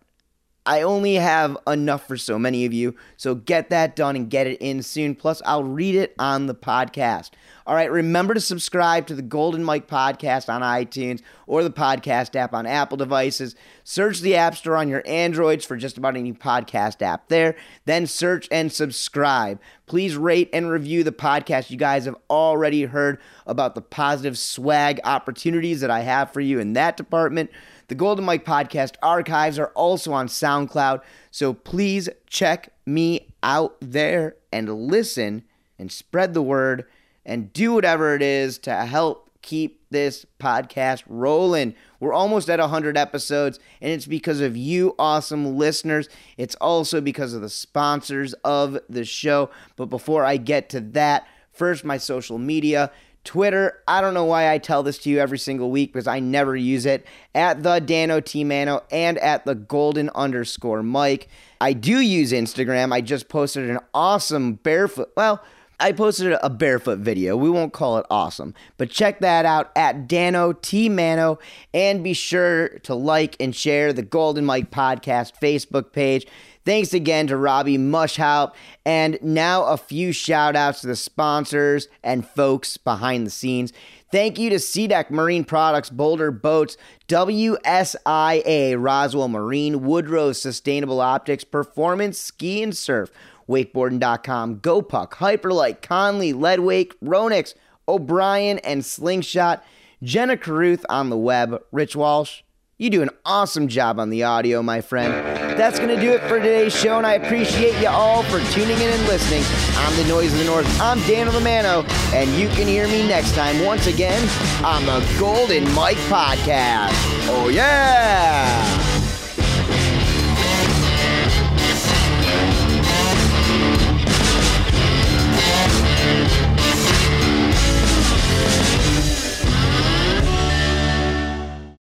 I only have enough for so many of you, so get that done and get it in soon. Plus, I'll read it on the podcast. All right, remember to subscribe to the Golden Mike podcast on iTunes or the podcast app on Apple devices. Search the App Store on your Androids for just about any podcast app there. Then search and subscribe. Please rate and review the podcast. You guys have already heard about the positive swag opportunities that I have for you in that department. The Golden Mike podcast archives are also on SoundCloud, so please check me out there and listen and spread the word and do whatever it is to help keep this podcast rolling. We're almost at 100 episodes, and it's because of you, awesome listeners. It's also because of the sponsors of the show. But before I get to that, first, my social media. Twitter, I don't know why I tell this to you every single week because I never use it. At the Dano T Mano and at the Golden underscore Mike. I do use Instagram. I just posted an awesome barefoot. Well, I posted a barefoot video. We won't call it awesome, but check that out at Dano T Mano and be sure to like and share the Golden Mike Podcast Facebook page. Thanks again to Robby Maschhaupt. And now a few shout outs to the sponsors and folks behind the scenes. Thank you to SeaDek Marine Products, Boulder Boats, WSIA, Roswell Marine, Woodrow Sustainable Optics, Performance Ski and Surf, Wakeboarding.com, GoPuck, Hyperlite, Connelly, Leadwake, Ronix, O'Brien, and Slingshot. Jenna Caruth on the web, Rich Walsh. You do an awesome job on the audio, my friend. That's going to do it for today's show, and I appreciate you all for tuning in and listening. I'm the Noise of the North. I'm Daniel the Mano, and you can hear me next time once again on the Golden Mike Podcast. Oh, yeah!